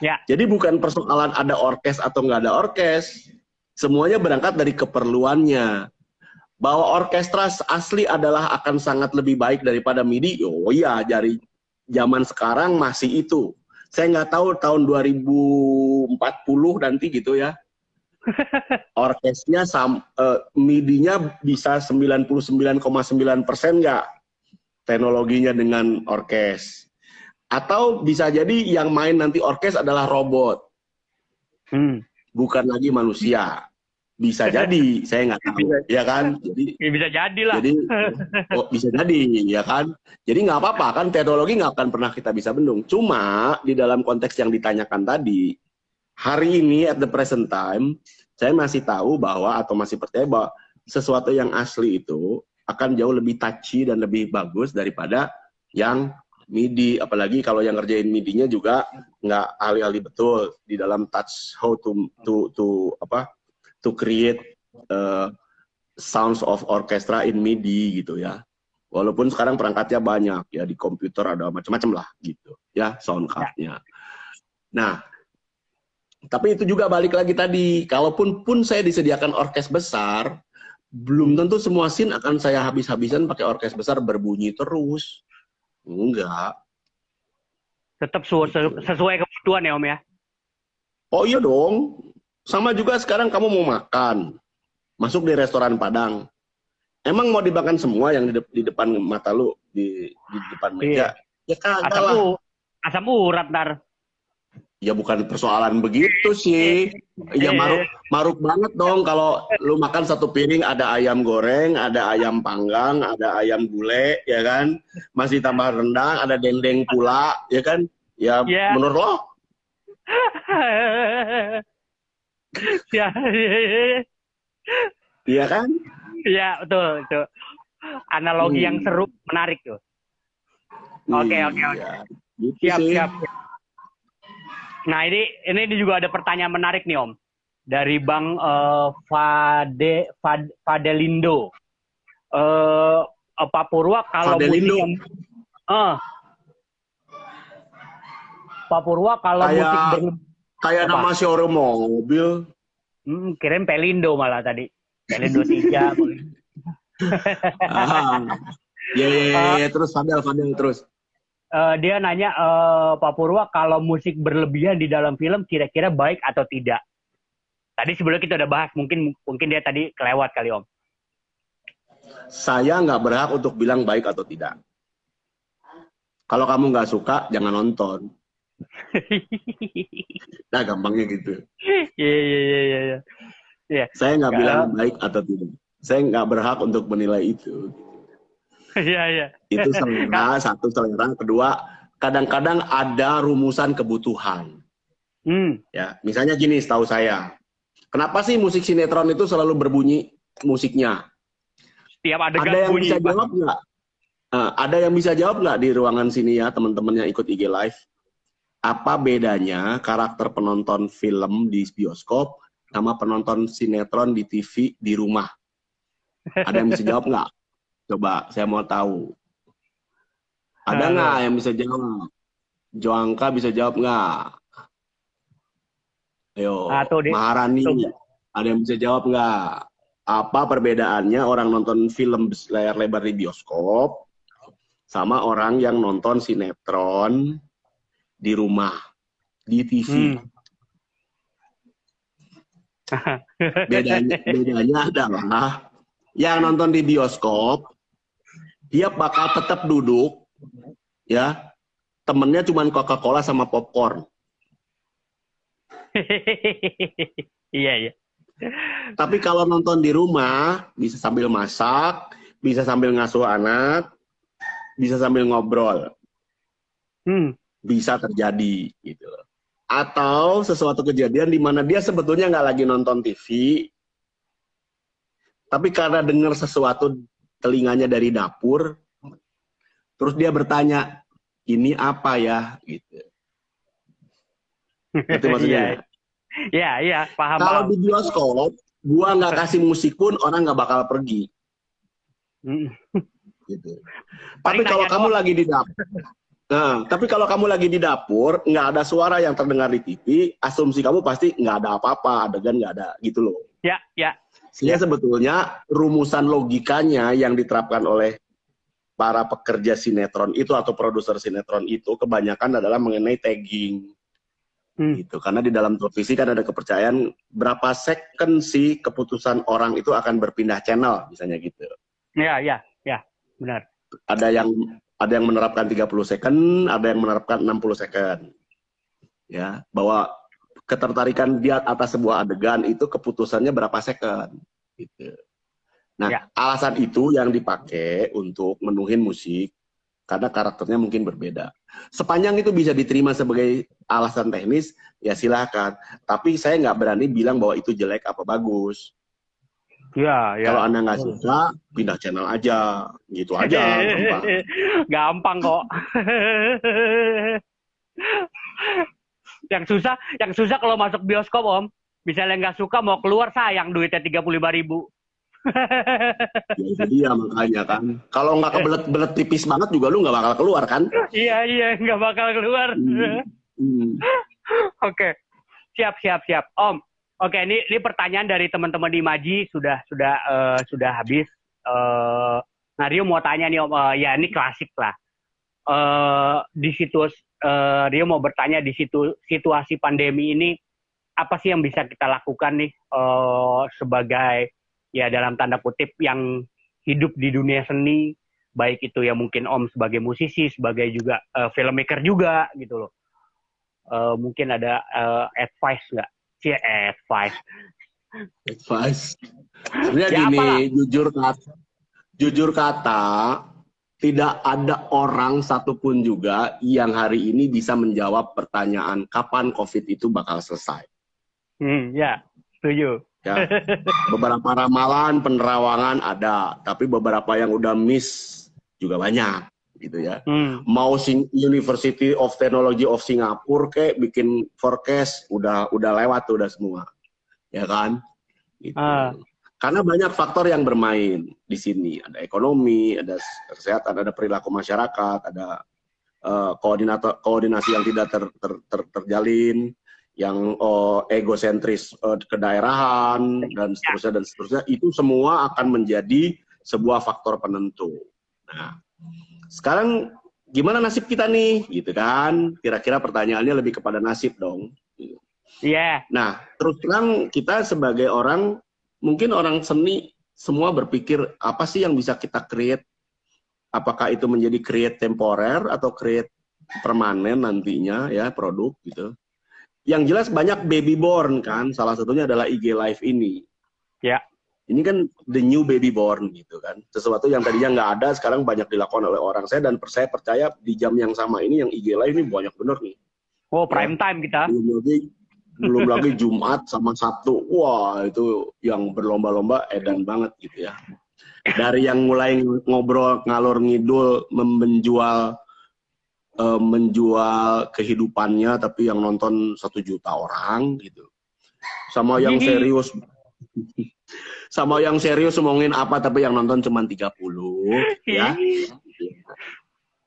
Ya. Jadi bukan persoalan ada orkes atau nggak ada orkes. Semuanya berangkat dari keperluannya. Bahwa orkestra asli adalah akan sangat lebih baik daripada MIDI. Oh iya, dari zaman sekarang masih itu. Saya nggak tahu tahun 2040 nanti gitu ya. Orkesnya sam, uh, MIDI-nya bisa 99,9 persen nggak teknologinya dengan orkes atau bisa jadi yang main nanti orkes adalah robot. Hmm. Bukan lagi manusia. Bisa jadi, saya nggak tahu, ya kan? Jadi ya, bisa jadi lah. Jadi oh, bisa jadi, ya kan? Jadi nggak apa-apa kan teknologi nggak akan pernah kita bisa bendung. Cuma di dalam konteks yang ditanyakan tadi, hari ini at the present time, saya masih tahu bahwa atau masih percaya bahwa sesuatu yang asli itu akan jauh lebih touchy dan lebih bagus daripada yang MIDI, apalagi kalau yang ngerjain MIDI-nya juga nggak ahli-ahli betul di dalam touch how to to to apa to create uh, sounds of orchestra in MIDI gitu ya. Walaupun sekarang perangkatnya banyak ya di komputer ada macam-macam lah gitu ya sound cardnya. Nah, tapi itu juga balik lagi tadi, kalaupun pun saya disediakan orkes besar, belum tentu semua scene akan saya habis-habisan pakai orkes besar berbunyi terus Enggak. Tetap sesuai kebutuhan ya Om ya? Oh iya dong. Sama juga sekarang kamu mau makan. Masuk di restoran Padang. Emang mau dimakan semua yang di, de di depan mata lu di, di depan meja? Iya. Ya kagak lah. Asam urat ntar. Ya bukan persoalan begitu sih. Ya maruk maruk banget dong kalau lu makan satu piring ada ayam goreng, ada ayam panggang, ada ayam gulai, ya kan? Masih tambah rendang, ada dendeng pula, ya kan? Ya yeah. menurut lo? ya. Iya kan? Iya, betul, betul. Analogi hmm. yang seru, menarik tuh. Oke, oke, oke. Iya, gitu siap, siap. Nah ini ini juga ada pertanyaan menarik nih Om dari Bang uh, Fade Fad, Fadelindo. Uh, Pak Purwa kalau Fadelindo. musik uh, Pak Purwa kalau kayak, musik kayak apa? nama showroom mobil. Hmm, kirim Pelindo malah tadi. Pelindo tiga. ah. Ya, ya, ya, ya, terus Fadel, Fadel, terus uh, dia nanya uh, Pak Purwa kalau musik berlebihan di dalam film kira-kira baik atau tidak. Tadi sebelum kita udah bahas, mungkin mungkin dia tadi kelewat kali Om. Saya nggak berhak untuk bilang baik atau tidak. Kalau kamu nggak suka, jangan nonton. nah, gampangnya gitu. Iya, iya, iya, iya. Ya. Saya nggak bilang baik atau tidak. Saya nggak berhak untuk menilai itu. Iya, iya. Itu selera, satu selera. Kedua, kadang-kadang ada rumusan kebutuhan. Hmm. Ya, misalnya gini, setahu saya. Kenapa sih musik sinetron itu selalu berbunyi musiknya? Setiap ada yang bunyi, bisa jawab nggak? Uh, ada yang bisa jawab nggak di ruangan sini ya, teman-teman yang ikut IG Live? Apa bedanya karakter penonton film di bioskop sama penonton sinetron di TV di rumah? Ada yang bisa jawab nggak? Coba, saya mau tahu. Ada nggak yang bisa jawab? Joangka bisa jawab nggak? Ayo, ah, Maharani, ada yang bisa jawab nggak? Apa perbedaannya orang nonton film layar lebar di bioskop sama orang yang nonton sinetron di rumah, di TV? Hmm. bedanya, bedanya adalah yang nonton di bioskop dia bakal tetap duduk ya temennya cuma Coca-Cola sama popcorn iya iya tapi kalau nonton di rumah bisa sambil masak bisa sambil ngasuh anak bisa sambil ngobrol hmm. Bisa terjadi gitu atau sesuatu kejadian di mana dia sebetulnya nggak lagi nonton TV tapi karena dengar sesuatu telinganya dari dapur, terus dia bertanya, ini apa ya? Gitu. Itu maksudnya. Iya, iya, paham. Kalau di bioskop, gua nggak kasih musik pun orang nggak bakal pergi. Gitu. Tapi kalau kamu lagi di dapur, nah, tapi kalau kamu lagi di dapur, nggak ada suara yang terdengar di TV, asumsi kamu pasti nggak ada apa-apa, adegan nggak ada, gitu loh. Ya, ya, sehingga ya. sebetulnya rumusan logikanya yang diterapkan oleh para pekerja sinetron itu atau produser sinetron itu kebanyakan adalah mengenai tagging. Hmm. Gitu. Karena di dalam televisi kan ada kepercayaan berapa second sih keputusan orang itu akan berpindah channel misalnya gitu. Ya, ya, ya, benar. Ada yang ada yang menerapkan 30 second, ada yang menerapkan 60 second. Ya, bahwa ketertarikan dia atas sebuah adegan itu keputusannya berapa second gitu. Nah, ya. alasan itu yang dipakai untuk menuhin musik karena karakternya mungkin berbeda. Sepanjang itu bisa diterima sebagai alasan teknis, ya silahkan. Tapi saya nggak berani bilang bahwa itu jelek apa bagus. Ya, ya. Kalau anda nggak suka, pindah channel aja, gitu aja. gampang. gampang kok. yang susah yang susah kalau masuk bioskop om misalnya nggak suka mau keluar sayang duitnya tiga puluh lima ribu ya, iya makanya kan kalau nggak kebelet belet tipis banget juga lu nggak bakal keluar kan iya iya nggak bakal keluar hmm. Hmm. oke siap siap siap om oke ini ini pertanyaan dari teman-teman di Maji. Sudah sudah uh, sudah habis. Uh, nah Rio mau tanya nih uh, ya ini klasik lah. Uh, di situs uh, Rio mau bertanya di situ situasi pandemi ini apa sih yang bisa kita lakukan nih uh, sebagai ya dalam tanda kutip yang hidup di dunia seni baik itu ya mungkin Om sebagai musisi sebagai juga uh, filmmaker juga gitu loh. Uh, mungkin ada uh, advice nggak sih advice advice sebenarnya ya, gini apalah. jujur kata jujur kata tidak ada orang satupun juga yang hari ini bisa menjawab pertanyaan kapan COVID itu bakal selesai. Hmm, ya, setuju. Ya, beberapa ramalan penerawangan ada, tapi beberapa yang udah miss juga banyak, gitu ya. Hmm. Mau Sing University of Technology of Singapore kayak bikin forecast udah udah lewat tuh udah semua, ya kan? Gitu. Ah. Karena banyak faktor yang bermain di sini. Ada ekonomi, ada kesehatan, ada perilaku masyarakat, ada uh, koordinator koordinasi yang tidak ter, ter, ter, terjalin, yang uh, egosentris uh, kedaerahan dan seterusnya dan seterusnya. Itu semua akan menjadi sebuah faktor penentu. Nah, sekarang gimana nasib kita nih, gitu kan? Kira-kira pertanyaannya lebih kepada nasib dong. Iya. Yeah. Nah, terus terang kita sebagai orang mungkin orang seni semua berpikir apa sih yang bisa kita create apakah itu menjadi create temporer atau create permanen nantinya ya produk gitu yang jelas banyak baby born kan salah satunya adalah IG live ini ya ini kan the new baby born gitu kan. Sesuatu yang tadinya nggak ada sekarang banyak dilakukan oleh orang. Saya dan saya percaya di jam yang sama ini yang IG live ini banyak bener nih. Oh prime ya. time kita. Belum lagi belum lagi Jumat sama Sabtu. Wah itu yang berlomba-lomba edan banget gitu ya. Dari yang mulai ngobrol ngalor ngidul menjual uh, menjual kehidupannya tapi yang nonton satu juta orang gitu. Sama yang serius sama yang serius ngomongin apa tapi yang nonton cuma 30 ya.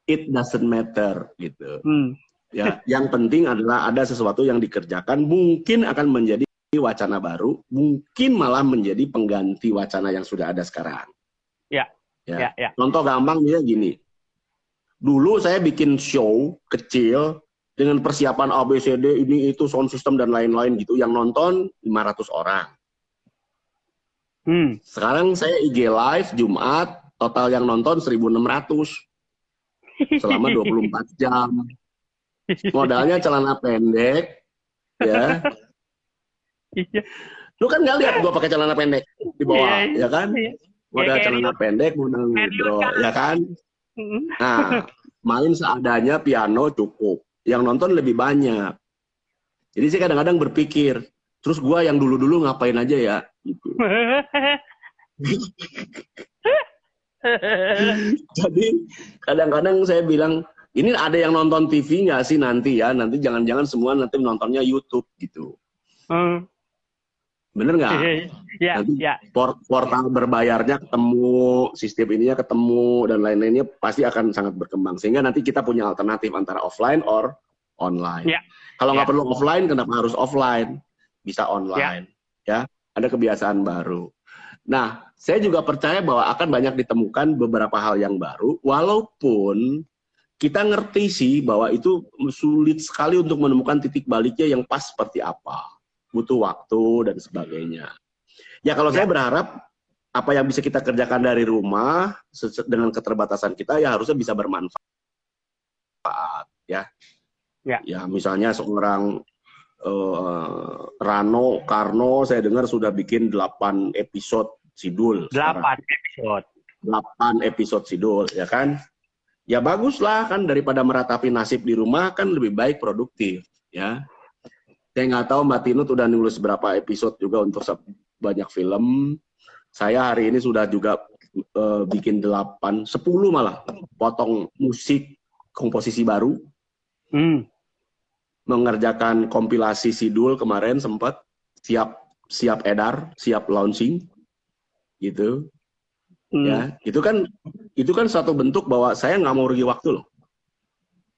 It doesn't matter gitu. Hmm. ya yang penting adalah ada sesuatu yang dikerjakan mungkin akan menjadi wacana baru mungkin malah menjadi pengganti wacana yang sudah ada sekarang. Ya. Ya, ya, ya. contoh gampang dia gini. Dulu saya bikin show kecil dengan persiapan ABCD ini itu sound system dan lain-lain gitu yang nonton 500 orang. Hmm. Sekarang saya IG live Jumat total yang nonton 1600 selama 24 jam. Modalnya celana pendek ya. Iya. Lu kan nggak lihat gua pakai celana pendek di bawah, iya, iya. ya kan? Modal celana pendek, modal bro, ya kan? Nah, main seadanya piano cukup. Yang nonton lebih banyak. Jadi saya kadang-kadang berpikir, terus gua yang dulu-dulu ngapain aja ya? Gitu. Jadi kadang-kadang saya bilang, ini ada yang nonton TV nggak sih nanti ya? Nanti jangan-jangan semua nanti nontonnya YouTube gitu. Hmm. Bener nggak? ya, ya. Port portal berbayarnya ketemu, sistem ininya ketemu dan lain-lainnya pasti akan sangat berkembang. Sehingga nanti kita punya alternatif antara offline or online. Ya. Kalau nggak ya. perlu offline, kenapa harus offline? Bisa online, ya. ya. Ada kebiasaan baru. Nah, saya juga percaya bahwa akan banyak ditemukan beberapa hal yang baru, walaupun kita ngerti sih bahwa itu sulit sekali untuk menemukan titik baliknya yang pas seperti apa. Butuh waktu dan sebagainya. Ya kalau ya. saya berharap apa yang bisa kita kerjakan dari rumah dengan keterbatasan kita ya harusnya bisa bermanfaat ya. Ya, ya misalnya seorang uh, Rano Karno saya dengar sudah bikin 8 episode Sidul. 8 sekarang. episode. 8 episode Sidul ya kan? Ya baguslah kan daripada meratapi nasib di rumah kan lebih baik produktif ya. Saya nggak tahu Mbak Tinut udah nulis berapa episode juga untuk banyak film. Saya hari ini sudah juga uh, bikin delapan, sepuluh malah potong musik komposisi baru. Hmm. Mengerjakan kompilasi sidul kemarin sempat siap siap edar, siap launching, gitu. Hmm. Ya, itu kan itu kan satu bentuk bahwa saya nggak mau rugi waktu loh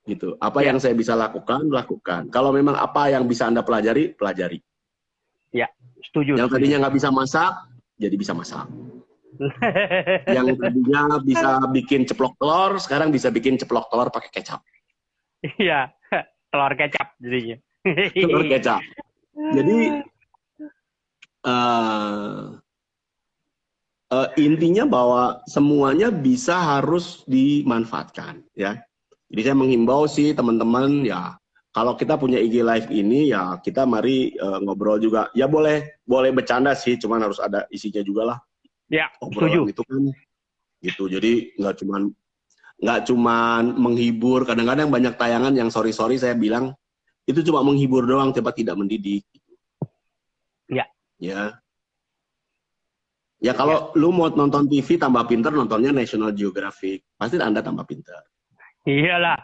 gitu. Apa ya. yang saya bisa lakukan, lakukan. Kalau memang apa yang bisa anda pelajari, pelajari. Ya, setuju. Yang tadinya nggak bisa masak, jadi bisa masak. yang tadinya bisa bikin ceplok telur, sekarang bisa bikin ceplok telur pakai kecap. Iya, telur kecap jadinya. telur kecap. Jadi uh, uh, intinya bahwa semuanya bisa harus dimanfaatkan, ya. Jadi saya menghimbau sih teman-teman ya kalau kita punya IG live ini ya kita mari uh, ngobrol juga. Ya boleh boleh bercanda sih, cuman harus ada isinya juga lah. Ya, setuju. Itu kan gitu. Jadi nggak cuman nggak cuman menghibur. Kadang-kadang banyak tayangan yang sorry sorry saya bilang itu cuma menghibur doang, tapi tidak mendidik. Ya. Ya. Ya kalau ya. lu mau nonton TV tambah pinter nontonnya National Geographic, pasti Anda tambah pinter. Iyalah.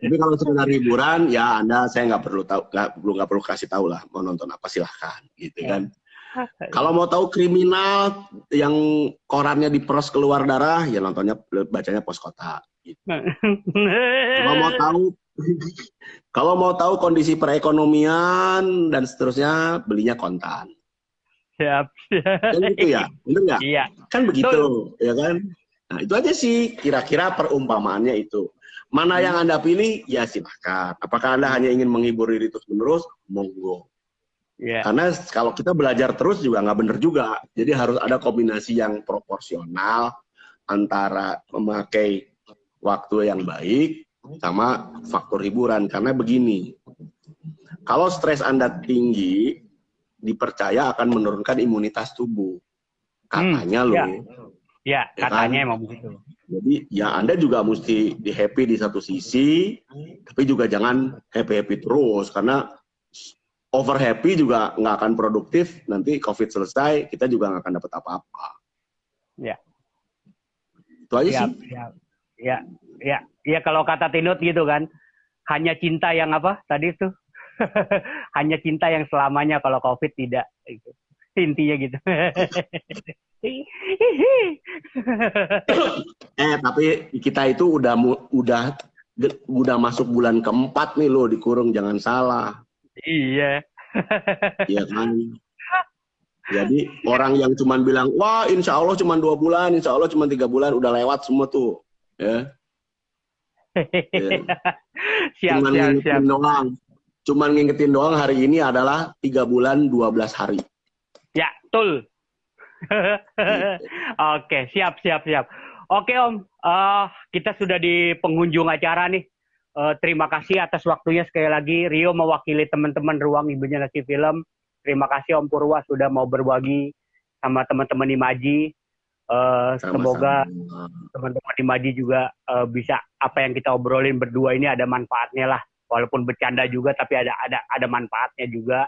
Tapi kalau sekedar hiburan, ya Anda saya nggak perlu tahu, nggak perlu nggak perlu kasih tahu lah mau nonton apa silahkan, gitu ya. kan. Kalau mau tahu kriminal yang korannya diperos keluar darah, ya nontonnya bacanya pos kota. Gitu. kalau mau tahu, kalau mau tahu kondisi perekonomian dan seterusnya, belinya kontan. Siap. Kan gitu ya, benar nggak? Iya. Kan begitu, ya kan? Nah, itu aja sih kira-kira perumpamaannya itu. Mana yang Anda pilih, ya silahkan. Apakah Anda hanya ingin menghibur diri terus-menerus? Monggo. Yeah. Karena kalau kita belajar terus juga nggak benar juga. Jadi harus ada kombinasi yang proporsional antara memakai waktu yang baik sama faktor hiburan. Karena begini, kalau stres Anda tinggi, dipercaya akan menurunkan imunitas tubuh. Katanya hmm, loh. Yeah. Ya, ya katanya kan? emang begitu. Jadi ya Anda juga mesti di happy di satu sisi, tapi juga jangan happy-happy terus karena over happy juga nggak akan produktif. Nanti COVID selesai, kita juga nggak akan dapat apa-apa. Ya. Itu aja siap, sih. Siap. Ya, ya, ya kalau kata Tinut gitu kan, hanya cinta yang apa tadi tuh? hanya cinta yang selamanya kalau COVID tidak. Gitu. Intinya gitu. eh tapi kita itu udah udah udah masuk bulan keempat nih lo dikurung jangan salah. Iya. Iya kan. Jadi orang yang cuma bilang wah insya Allah cuma dua bulan, insya Allah cuma tiga bulan udah lewat semua tuh ya. ya. siap, cuman siap, siap. doang. Cuman ngingetin doang hari ini adalah tiga bulan dua belas hari. Ya, betul. Oke, siap, siap, siap. Oke Om, uh, kita sudah di penghujung acara nih. Uh, terima kasih atas waktunya sekali lagi. Rio mewakili teman-teman Ruang Ibunya Nasi Film. Terima kasih Om Purwa sudah mau berbagi sama teman-teman Imaji. Uh, semoga teman-teman Imaji juga uh, bisa apa yang kita obrolin berdua ini ada manfaatnya lah. Walaupun bercanda juga tapi ada ada ada manfaatnya juga.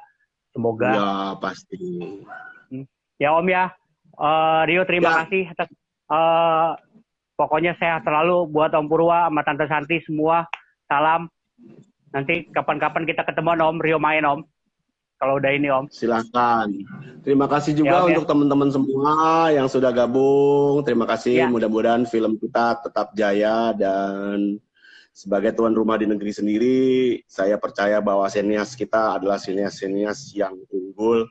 Semoga. Ya pasti. Hmm. Ya Om ya. Uh, Rio terima ya. kasih atas uh, pokoknya sehat selalu buat Om Purwa sama Tante Santi semua. Salam. Nanti kapan-kapan kita ketemu Om Rio main Om kalau udah ini Om. Silahkan. Terima kasih juga ya, untuk teman-teman semua yang sudah gabung. Terima kasih. Ya. Mudah-mudahan film kita tetap jaya dan sebagai tuan rumah di negeri sendiri, saya percaya bahwa senias kita adalah senias-senias yang unggul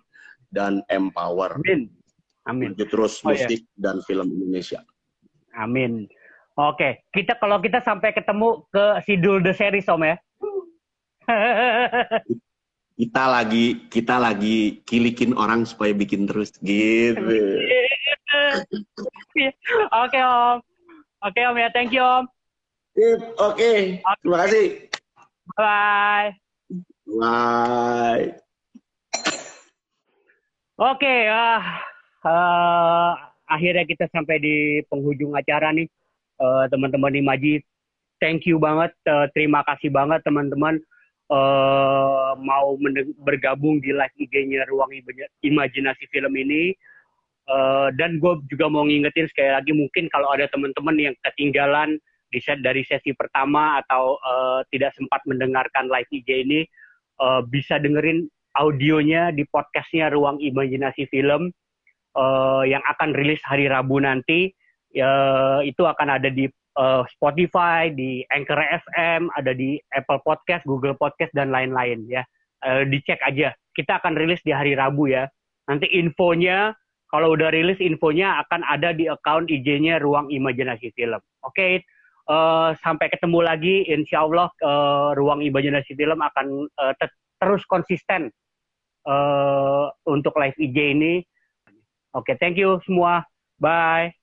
dan empower. Amin. Amin. Untuk terus oh, musik ya. dan film Indonesia. Amin. Oke, kita kalau kita sampai ketemu ke Sidul The Series Om ya. kita lagi kita lagi kilikin orang supaya bikin terus gitu. Oke om, oke om ya, thank you om. Oke, okay. terima kasih. Bye. Bye. Oke, okay, uh, uh, akhirnya kita sampai di penghujung acara nih, uh, teman-teman di Majid. Thank you banget, uh, terima kasih banget teman-teman uh, mau bergabung di live IG-nya Ruang Imajinasi Film ini. Uh, dan gue juga mau ngingetin sekali lagi mungkin kalau ada teman-teman yang ketinggalan di set dari sesi pertama atau uh, tidak sempat mendengarkan live IG ini uh, bisa dengerin audionya di podcastnya Ruang Imajinasi Film uh, yang akan rilis hari Rabu nanti. Uh, itu akan ada di uh, Spotify, di Anchor FM, ada di Apple Podcast, Google Podcast dan lain-lain ya. Uh, dicek aja. Kita akan rilis di hari Rabu ya. Nanti infonya kalau udah rilis infonya akan ada di account IG-nya Ruang Imajinasi Film. Oke, okay? uh, sampai ketemu lagi. Insya Allah uh, Ruang Imajinasi Film akan uh, terus konsisten uh, untuk live IG ini. Oke, okay, thank you semua. Bye.